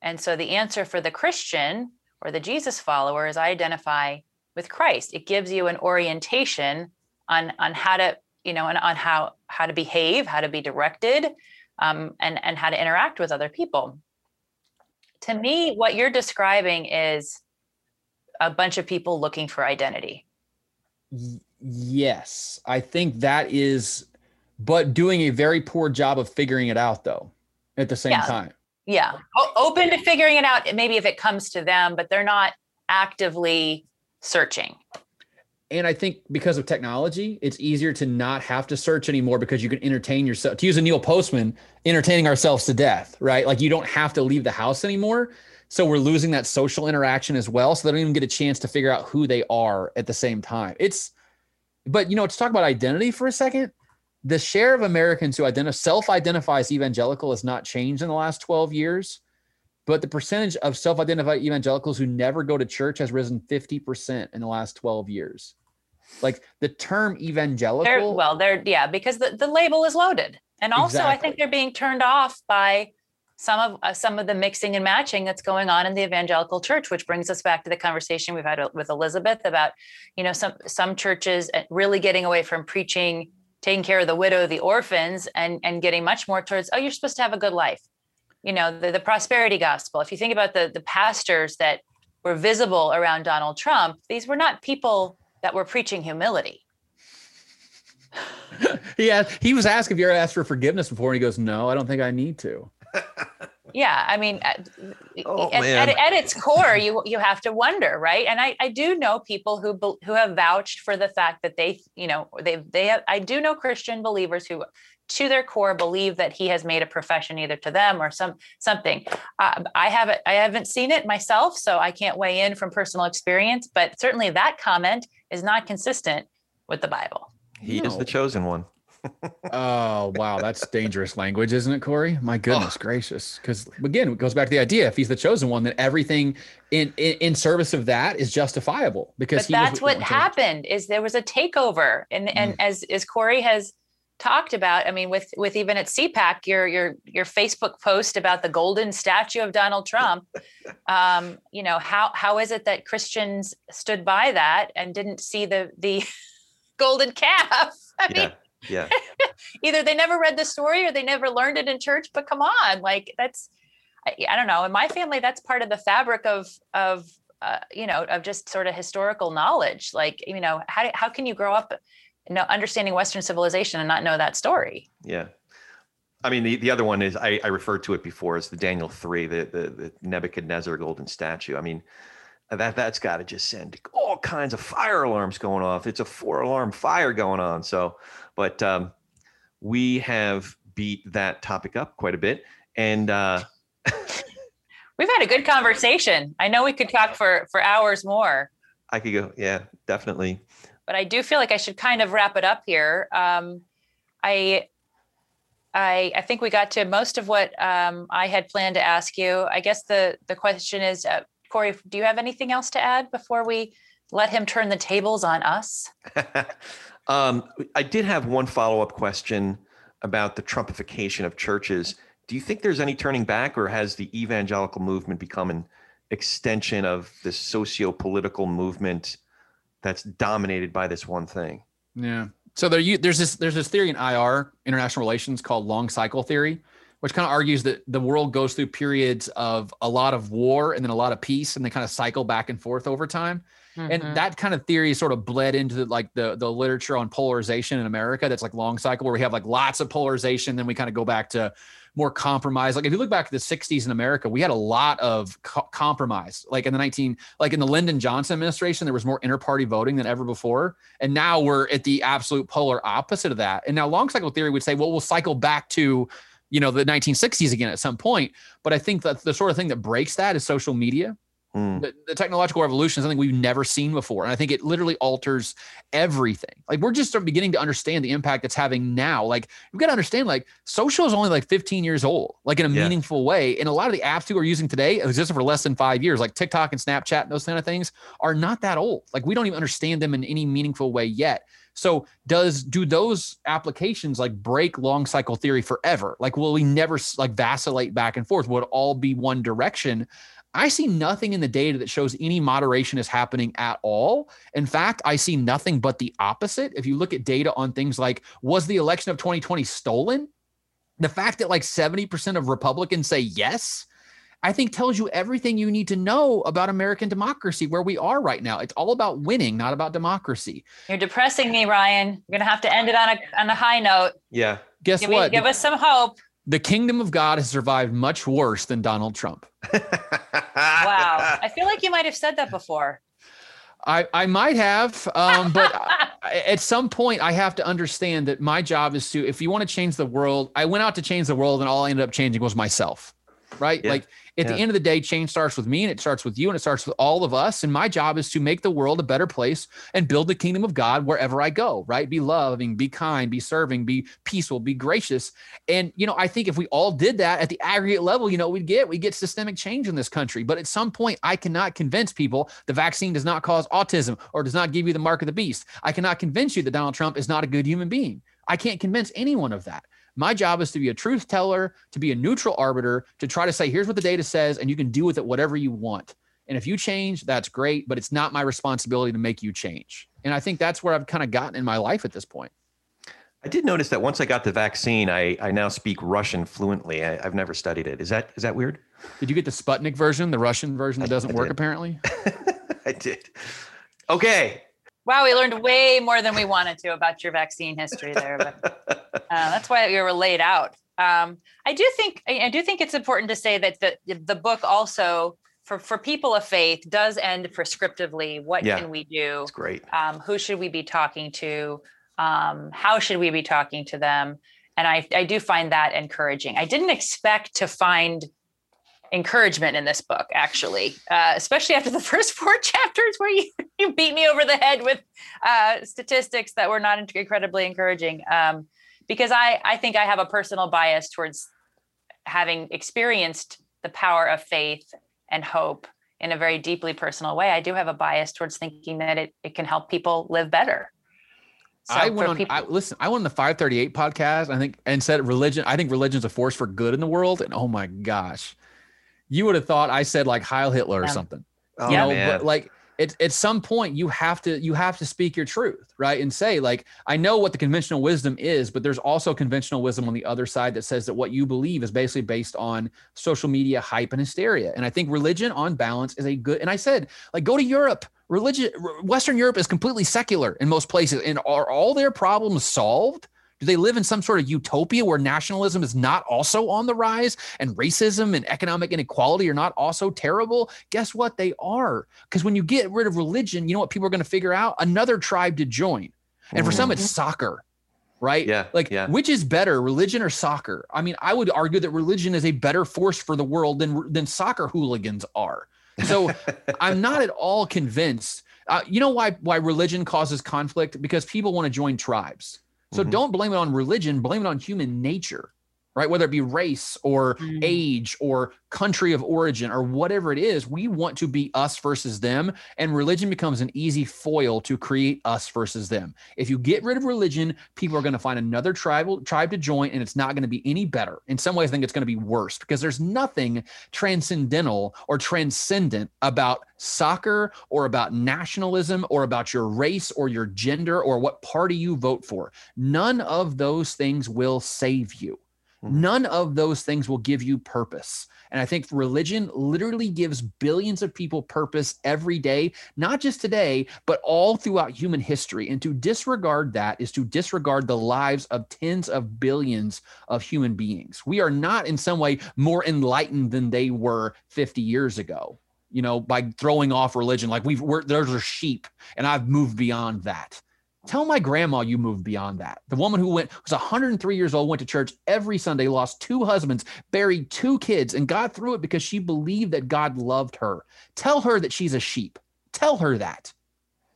S2: And so the answer for the Christian or the Jesus follower is I identify with Christ. It gives you an orientation on on how to you know and on how how to behave, how to be directed, um, and and how to interact with other people. To me, what you're describing is a bunch of people looking for identity.
S3: Yes, I think that is, but doing a very poor job of figuring it out though. At the same
S2: Yeah.
S3: time,
S2: Yeah, o- open to figuring it out. Maybe if it comes to them, but they're not actively searching.
S3: and I think because of technology, it's easier to not have to search anymore because you can entertain yourself. To use a Neil Postman, entertaining ourselves to death, right? Like you don't have to leave the house anymore. So we're losing that social interaction as well. So they don't even get a chance to figure out who they are at the same time. It's, but you know, to talk about identity for a second, the share of Americans who identify self-identify as evangelical has not changed in the last 12 years. But the percentage of self-identified evangelicals who never go to church has risen 50% in the last 12 years. Like the term evangelical.
S2: They're, well, they're yeah, because the, the label is loaded, and also I think they're being turned off by some of uh, some of the mixing and matching that's going on in the evangelical church, which brings us back to the conversation we've had with Elizabeth about you know some some churches uh, really getting away from preaching, taking care of the widow, the orphans, and and getting much more towards oh you're supposed to have a good life, you know the, the prosperity gospel. If you think about the the pastors that were visible around Donald Trump, these were not people that were preaching humility.
S3: yeah, he was asked if you ever asked for forgiveness before, and he goes, "No, I don't think I need to."
S2: yeah i mean at,
S4: Oh,
S2: at, at, at its core you you have to wonder right? And i i do know people who who have vouched for the fact that they you know they they have i do know christian believers who to their core believe that he has made a profession either to them or some something. Uh, i haven't i haven't seen it myself so i can't weigh in from personal experience but certainly that comment is not consistent with the bible.
S4: He is the chosen one.
S3: Oh wow, that's dangerous language, isn't it, Corey? My goodness gracious! Because again, it goes back to the idea: if he's the chosen one, then everything in in, in service of that is justifiable. Because
S2: that's what happened is there was a takeover and and as as corey has talked about i mean with with even at cpac your your your facebook post about the golden statue of donald trump um you know how how is it that christians stood by that and didn't see the the golden calf i mean
S4: Yeah.
S2: Either they never read the story or they never learned it in church but come on like that's i, I don't know in my family that's part of the fabric of of uh, you know of just sort of historical knowledge like you know how, how can you grow up you know understanding western civilization and not know that story
S4: Yeah. I mean, the, the other one is I, I referred to it before as the Daniel three, the, the the Nebuchadnezzar golden statue. I mean, that that's got to just send all kinds of fire alarms going off. It's a four alarm fire going on. So, but um, we have beat that topic up quite a bit, and uh,
S2: we've had a good conversation i know we could talk for for hours more
S4: I could go. Yeah, definitely.
S2: but I do feel like I should kind of wrap it up here. Um, I, I, I think we got to most of what um, I had planned to ask you. I guess the the question is, uh, Corey, do you have anything else to add before we let him turn the tables on us?
S4: um, I did have one follow up question about the Trumpification of churches. Do you think there's any turning back, or has the evangelical movement become an extension of this socio political movement that's dominated by this one thing?
S3: Yeah. So there, there's this there's this theory in IR international relations called long cycle theory, which kind of argues that the world goes through periods of a lot of war and then a lot of peace, and they kind of cycle back and forth over time. And
S2: Mhm.
S3: that kind of theory sort of bled into the, like the the literature on polarization in America. That's like long cycle where we have like lots of polarization, then we kind of go back to more compromise. Like if you look back to the 60s in America, we had a lot of co- compromise. Like in the 19 like in the Lyndon Johnson administration, there was more inter-party voting than ever before. And now we're at the absolute polar opposite of that. And now long cycle theory would say, well, we'll cycle back to you know the 1960s again at some point. But I think that the sort of thing that breaks that is social media
S4: Hmm.
S3: the, the technological revolution is something we've never seen before. And I think it literally alters everything. Like we're just beginning to understand the impact it's having now. Like you've got to understand, like social is only like 15 years old, like in a
S4: Yeah.
S3: meaningful way. And a lot of the apps people are using today existed for less than five years, like TikTok and Snapchat and those kind of things are not that old. Like we don't even understand them in any meaningful way yet. So does do those applications like break long cycle theory forever? Like will we never like vacillate back and forth? Will it all be one direction? I see nothing in the data that shows any moderation is happening at all. In fact, I see nothing but the opposite. If you look at data on things like was the election of 2020 stolen? The fact that like 70% of Republicans say yes, I think tells you everything you need to know about American democracy, where we are right now. It's all about winning, not about democracy.
S2: You're depressing me, Ryan. You're gonna have to end it on a on a high note.
S4: Yeah.
S3: Guess
S2: give
S3: what?
S2: Me, give us some hope.
S3: The kingdom of God has survived much worse than Donald Trump.
S2: wow. I feel like you might have said that before.
S3: I, I might have, um, but at some point I have to understand that my job is to, if you want to change the world, I went out to change the world and all I ended up changing was myself right? Yeah. Like at yeah. the end of the day, change starts with me and it starts with you and it starts with all of us. And my job is to make the world a better place and build the kingdom of God wherever I go, right? Be loving, be kind, be serving, be peaceful, be gracious. And, you know, I think if we all did that at the aggregate level, you know, we'd get, we get systemic change in this country. But at some point, I cannot convince people the vaccine does not cause autism or does not give you the mark of the beast. I cannot convince you that Donald Trump is not a good human being. I can't convince anyone of that. My job is to be a truth teller, to be a neutral arbiter, to try to say, here's what the data says, and you can do with it whatever you want. And if you change, that's great, but it's not my responsibility to make you change. And I think that's where I've kind of gotten in my life at this point.
S4: I did notice that once I got the vaccine, I, I now speak Russian fluently. I, have never studied it. Is that is that weird?
S3: Did you get the Sputnik version, the Russian version that doesn't I, I work apparently?
S4: I did. Okay,
S2: Wow, we learned way more than we wanted to about your vaccine history there, but uh, that's why you were laid out. Um, I do think I do think it's important to say that the the book also for for people of faith does end prescriptively. What yeah, can we do?
S4: It's great.
S2: Um, who should we be talking to? Um, how should we be talking to them? And I I do find that encouraging. I didn't expect to find encouragement in this book, actually, uh, especially after the first four chapters where you, you beat me over the head with uh, statistics that were not incredibly encouraging. Um, because I, I think I have a personal bias towards having experienced the power of faith and hope in a very deeply personal way. I do have a bias towards thinking that it, it can help people live better.
S3: So I went on. People- I, listen, I went on the 538 podcast. I think and said religion. I think religion's a force for good in the world. And oh my gosh, you would have thought I said like Heil Hitler or yeah. something. Oh, you know, man. but like at, at some point you have to you have to speak your truth, right? And say, like, I know what the conventional wisdom is, but there's also conventional wisdom on the other side that says that what you believe is basically based on social media hype and hysteria. And I think religion on balance is a good and I said, like, go to Europe. Religion Western Europe is completely secular in most places. And are all their problems solved? Do they live in some sort of utopia where nationalism is not also on the rise and racism and economic inequality are not also terrible? Guess what? They are. Because when you get rid of religion, you know what people are going to figure out? Another tribe to join. And for some, it's mm-hmm. soccer right?
S4: Yeah.
S3: Like,
S4: yeah.
S3: which is better, religion or soccer? I mean, I would argue that religion is a better force for the world than than soccer hooligans are. So, I'm not at all convinced. Uh, you know why why religion causes conflict? Because people want to join tribes. So mm-hmm. don't blame it on religion, blame it on human nature, right? Whether it be race or mm-hmm. age or country of origin or whatever it is, we want to be us versus them. And religion becomes an easy foil to create us versus them. If you get rid of religion, people are going to find another tribal tribe to join, and it's not going to be any better. In some ways, I think it's going to be worse because there's nothing transcendental or transcendent about soccer or about nationalism or about your race or your gender or what party you vote for. None of those things will save you. Mm-hmm. None of those things will give you purpose. And I think religion literally gives billions of people purpose every day, not just today, but all throughout human history. And to disregard that is to disregard the lives of tens of billions of human beings. We are not in some way more enlightened than they were 50 years ago you know, by throwing off religion. Like we've, we're, there's a sheep and I've moved beyond that. Tell my grandma you moved beyond that. The woman who went was 103 years old, went to church every Sunday, lost two husbands, buried two kids, and got through it because she believed that God loved her. Tell her that she's a sheep. Tell her that.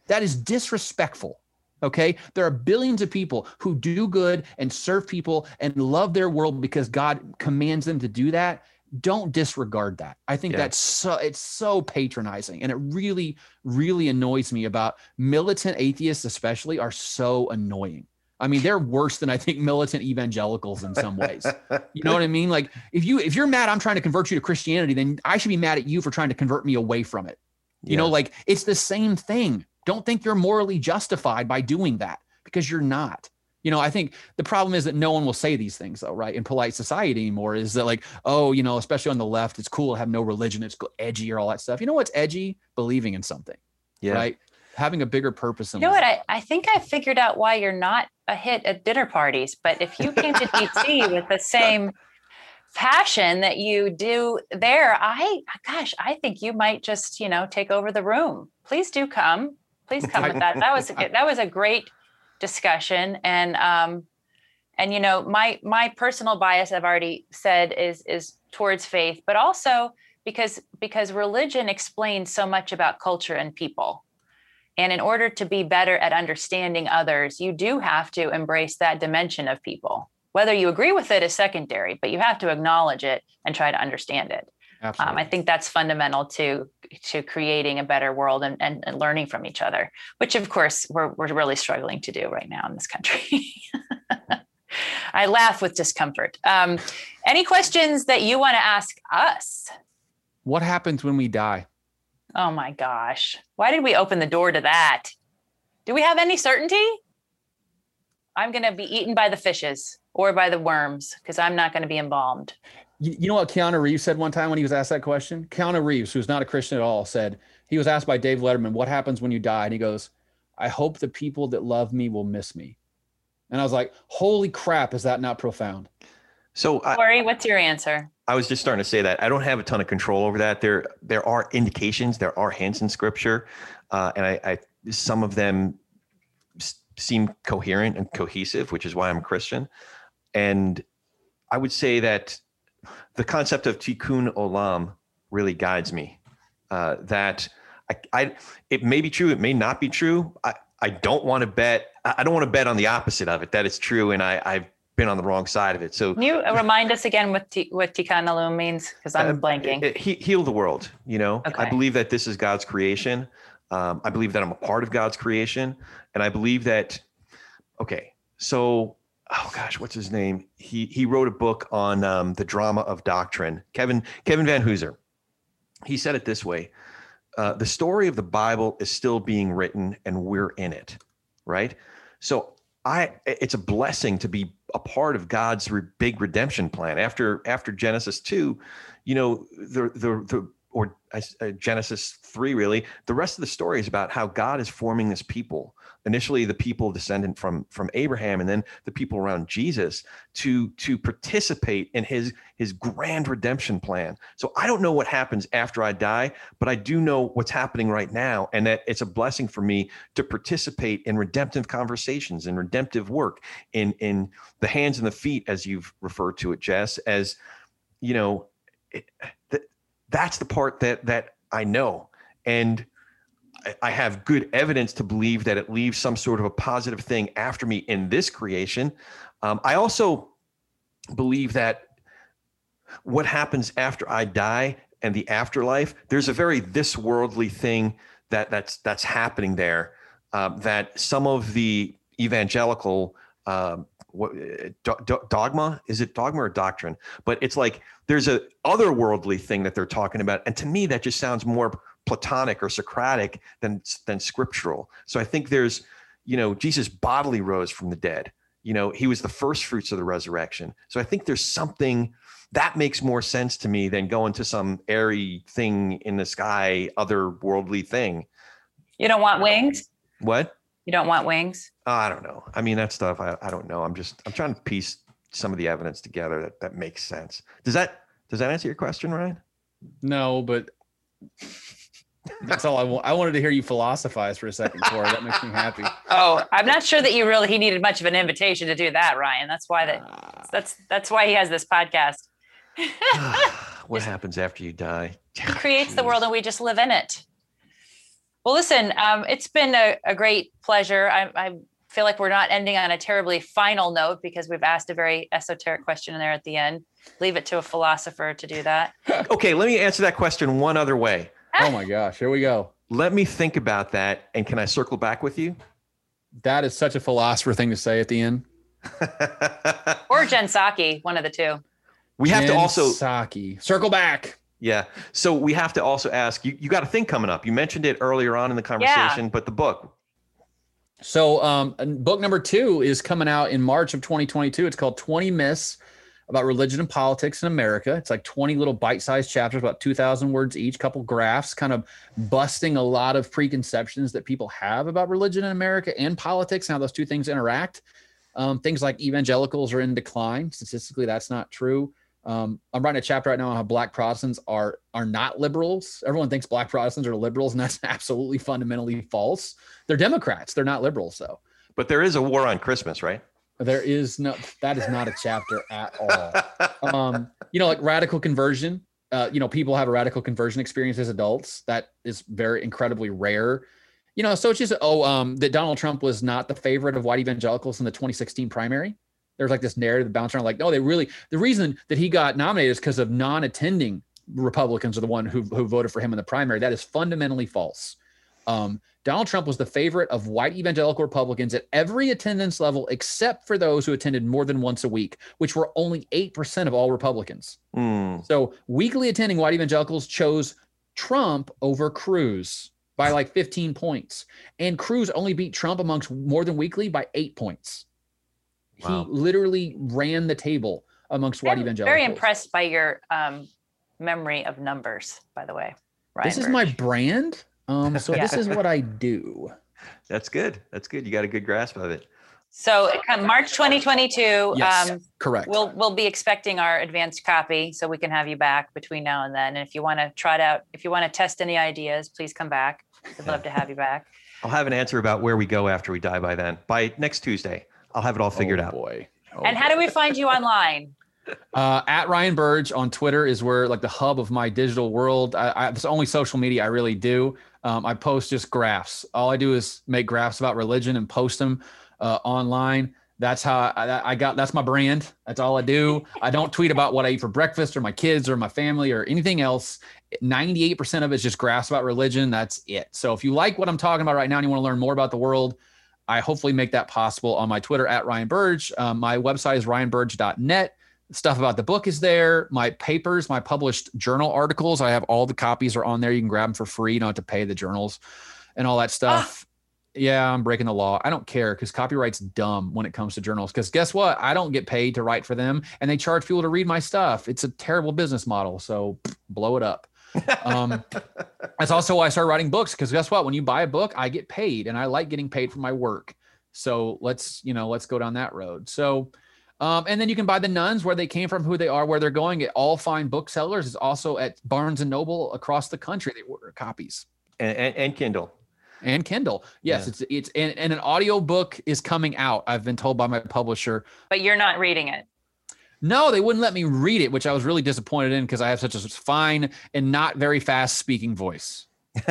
S3: That is disrespectful. Okay. There are billions of people who do good and serve people and love their world because God commands them to do that don't disregard that. I think
S4: Yeah.
S3: that's so it's so patronizing and it really really annoys me about militant atheists especially are so annoying. I mean, they're worse than I think militant evangelicals in some ways. You know what I mean? Like if you if you're mad I'm trying to convert you to Christianity, then I should be mad at you for trying to convert me away from it. You know, like it's the same thing. Don't think you're morally justified by doing that because you're not. You know, I think the problem is that no one will say these things though, right? In polite society anymore is that like, oh, you know, especially on the left, it's cool to have no religion, it's edgy or all that stuff. You know what's edgy? Believing in something,
S4: yeah.
S3: right? Having a bigger purpose in
S2: You know what? I, I think I figured out why you're not a hit at dinner parties. But if you came to DC with the same passion that you do there, I, gosh, I think you might just, you know, take over the room. Please do come. Please come with that. That was that was a great discussion, and um, and you know, my my personal bias, I've already said, is is towards faith, but also because because religion explains so much about culture and people. And in order to be better at understanding others, you do have to embrace that dimension of people. Whether you agree with it is secondary, but you have to acknowledge it and try to understand it. Um, I think that's fundamental to to creating a better world and, and, and learning from each other, which of course we're we're really struggling to do right now in this country. I laugh with discomfort. Um, any questions that you want to ask us?
S3: what happens when we die?
S2: Oh my gosh. Why did we open the door to that? Do we have any certainty? I'm going to be eaten by the fishes or by the worms because I'm not going to be embalmed.
S3: You, you know what Keanu Reeves said one time when he was asked that question? Keanu Reeves, who's not a Christian at all, said he was asked by Dave Letterman, "What happens when you die?" And he goes, "I hope the people that love me will miss me." And I was like, "Holy crap, is that not profound?"
S4: So I,
S2: Corey, what's your answer?
S4: I was just starting to say that I don't have a ton of control over that. There, there are indications, there are hints in scripture, uh, and I, I, some of them s- seem coherent and cohesive, which is why I'm a Christian. And I would say that the concept of tikkun olam really guides me. Uh, that I, I, it may be true, it may not be true. I, I don't want to bet. I don't want to bet on the opposite of it. That it's true, and I, I've been on the wrong side of it. So
S2: Can you remind us again what, t- what Tikkun Olam means? Because I'm
S4: uh,
S2: blanking.
S4: it- he, heal the world. You know, I believe that this is God's creation. Um, I believe that I'm a part of God's creation, and I believe that. Okay, so oh gosh, what's his name? He he wrote a book on um, the drama of doctrine. Kevin Kevin Vanhoozer. He said it this way: uh, the story of the Bible is still being written, and we're in it, right? So I, it's a blessing to be a part of God's re- big redemption plan. After after Genesis two, you know the the the or uh, Genesis three really. The rest of the story is about how God is forming this people. Initially, the people descendant from from Abraham, and then the people around Jesus to to participate in his his grand redemption plan. So I don't know what happens after I die, but I do know what's happening right now, and that it's a blessing for me to participate in redemptive conversations and redemptive work in in the hands and the feet, as you've referred to it, Jess, as you know, it, th- that's the part that that I know, and I- have good evidence to believe that it leaves some sort of a positive thing after me in this creation. Um, I also believe that what happens after I die and the afterlife, there's a very this worldly thing that that's that's happening there. Um, that some of the evangelical um, what, do- dogma is it dogma or doctrine? But it's like there's a otherworldly thing that they're talking about, and to me that just sounds more Platonic or Socratic than than scriptural. So I think there's, you know, Jesus bodily rose from the dead. You know, he was the first fruits of the resurrection. So I think there's something that makes more sense to me than going to some airy thing in the sky, otherworldly thing.
S2: You don't want wings?
S4: What?
S2: You don't want wings?
S4: Oh, I don't know. I mean, that stuff. I, I don't know. I'm just I'm trying to piece some of the evidence together that that makes sense. Does that does that answer your question, Ryan?
S3: No, but that's all I want. I wanted to hear you philosophize for a second, Corey. That makes me happy.
S2: Oh, I'm not sure that you really he needed much of an invitation to do that, Ryan. That's why that
S3: Ah.
S2: that's that's why he has this podcast.
S4: what happens after you die?
S2: He creates the world and we just live in it. Well, listen, um, it's been a, a great pleasure. I, I feel like we're not ending on a terribly final note because we've asked a very esoteric question in there at the end. Leave it to a philosopher to do that.
S4: okay, let me answer that question one other way.
S3: Oh my gosh, here we go.
S4: Let me think about that. And can I circle back with you?
S3: That is such a philosopher thing to say at the end.
S2: or Jen Psaki, one of the two.
S4: We have
S3: Jen
S4: to also
S3: Psaki. circle back.
S4: Yeah. So we have to also ask you, you got a thing coming up. You mentioned it earlier on in the conversation,
S2: Yeah.
S4: but the book.
S3: So, um, book number two is coming out in March of 2022. It's called 20 Myths about Religion and Politics in America. It's like 20 little bite sized chapters, about 2,000 words each, couple graphs, kind of busting a lot of preconceptions that people have about religion in America and politics and how those two things interact. Um, things like evangelicals are in decline. Statistically, that's not true. Um, I'm writing a chapter right now on how Black Protestants are are not liberals. Everyone thinks Black Protestants are liberals, and that's absolutely fundamentally false. They're Democrats. They're not liberals, though.
S4: But there is a war on Christmas, right?
S3: There is no. That is not a chapter at all. Um, you know, like radical conversion. Uh, you know, people have a radical conversion experience as adults. That is very incredibly rare. You know, so it's just oh, um, that Donald Trump was not the favorite of white evangelicals in the 2016 primary. There's like this narrative that around, like, no, they really the reason that he got nominated is because of non-attending Republicans are the one who who voted for him in the primary. That is fundamentally false. Um, Donald Trump was the favorite of white evangelical Republicans at every attendance level except for those who attended more than once a week, which were only 8% of all Republicans.
S4: Hmm.
S3: So weekly attending white evangelicals chose Trump over Cruz by like 15 points. And Cruz only beat Trump amongst more than weekly by eight points.
S4: Wow.
S3: He literally ran the table amongst white
S2: I'm
S3: evangelicals.
S2: very impressed by your um, memory of numbers, by the way. Ryan
S3: This is my brand. Um, so
S2: Yeah.
S3: this is what I do.
S4: That's good. That's good. You got a good grasp of it.
S2: So come March 2022.
S3: Yes,
S2: Um,
S3: correct.
S2: we'll we'll be expecting our advanced copy, so we can have you back between now and then. And if you want to try it out, if you want to test any ideas, please come back. We'd love to have you back.
S4: I'll have an answer about where we go after we die by then. By next Tuesday, I'll have it all figured
S3: oh,
S4: out.
S3: Boy. Oh,
S2: and how do we find you online?
S3: Uh, at Ryan Burge on Twitter is where like the hub of my digital world. I, I, it's the only social media I really do. Um, I post just graphs. All I do is make graphs about religion and post them uh, online. That's how I, I got. That's my brand. That's all I do. I don't tweet about what I eat for breakfast or my kids or my family or anything else. Ninety-eight percent of it's just graphs about religion. That's it. So if you like what I'm talking about right now and you want to learn more about the world, I hopefully make that possible on my Twitter at Ryan Burge. Um, my website is ryanburge.net. Stuff about the book is there. My papers, my published journal articles, I have all the copies are on there. You can grab them for free. You don't have to pay the journals and all that stuff. Yeah, I'm breaking the law. I don't care because copyright's dumb when it comes to journals. Because guess what? I don't get paid to write for them, and they charge people to read my stuff. It's a terrible business model. So blow it up. Um, that's also why I started writing books. Because guess what? When you buy a book, I get paid, and I like getting paid for my work. So let's you know let's go down that road. So. Um, and then you can buy the Nones where they came from, who they are, where they're going at all fine booksellers. It's also at Barnes and Noble across the country. They order copies
S4: And, and, and Kindle.
S3: and Kindle. Yes,
S4: Yeah.
S3: it's it's and, and an audio book is coming out. I've been told by my publisher.
S2: But you're not reading it.
S3: No, they wouldn't let me read it, which I was really disappointed in because I have such a fine and not very fast speaking voice.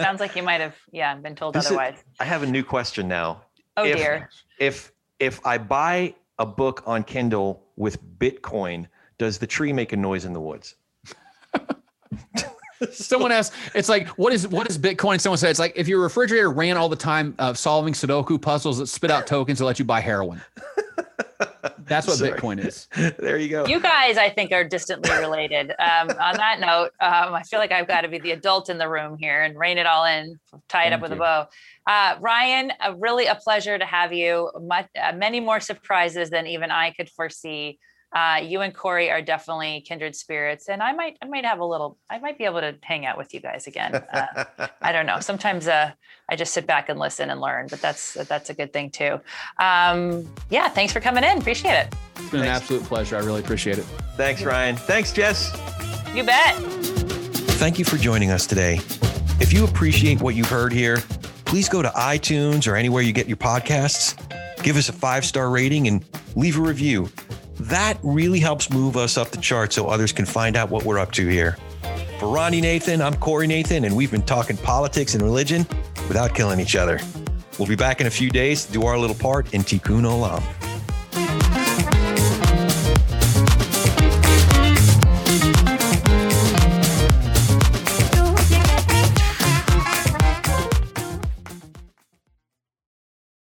S2: Sounds like you might have, yeah, been told
S4: This is-
S2: otherwise.
S4: I have a new question now.
S2: oh
S4: if-
S2: dear.
S4: If if I buy a book on Kindle with Bitcoin, does the tree make a noise in the woods?
S3: Someone asked, it's like, what is what is Bitcoin? Someone said it's like if your refrigerator ran all the time of solving Sudoku puzzles that spit out tokens to let you buy heroin. That's what
S4: Sorry.
S3: Bitcoin is.
S4: there you go.
S2: You guys, I think, are distantly related. Um, on that note, um, I feel like I've got to be the adult in the room here and rein it all in, tie it up with
S3: you.
S2: a bow. Uh, Ryan, uh, really a pleasure to have you. Much, uh, many more surprises than even I could foresee. Uh, you and Corey are definitely kindred spirits, and I might, I might have a little, I might be able to hang out with you guys again. Uh, I don't know. Sometimes uh, I just sit back and listen and learn, but that's that's a good thing too. Um, yeah, thanks for coming in. Appreciate it.
S3: It's been an absolute pleasure. I really appreciate it.
S4: Thanks, Ryan. Thanks, Jess.
S2: You bet.
S1: Thank you for joining us today. If you appreciate what you've heard here, please go to iTunes or anywhere you get your podcasts, give us a five star rating, and leave a review. That really helps move us up the chart so others can find out what we're up to here. For Ronnie Nathan, I'm Corey Nathan, and we've been talking politics and religion without killing each other.
S4: We'll be back in a few days to do our little part in Tikkun Olam.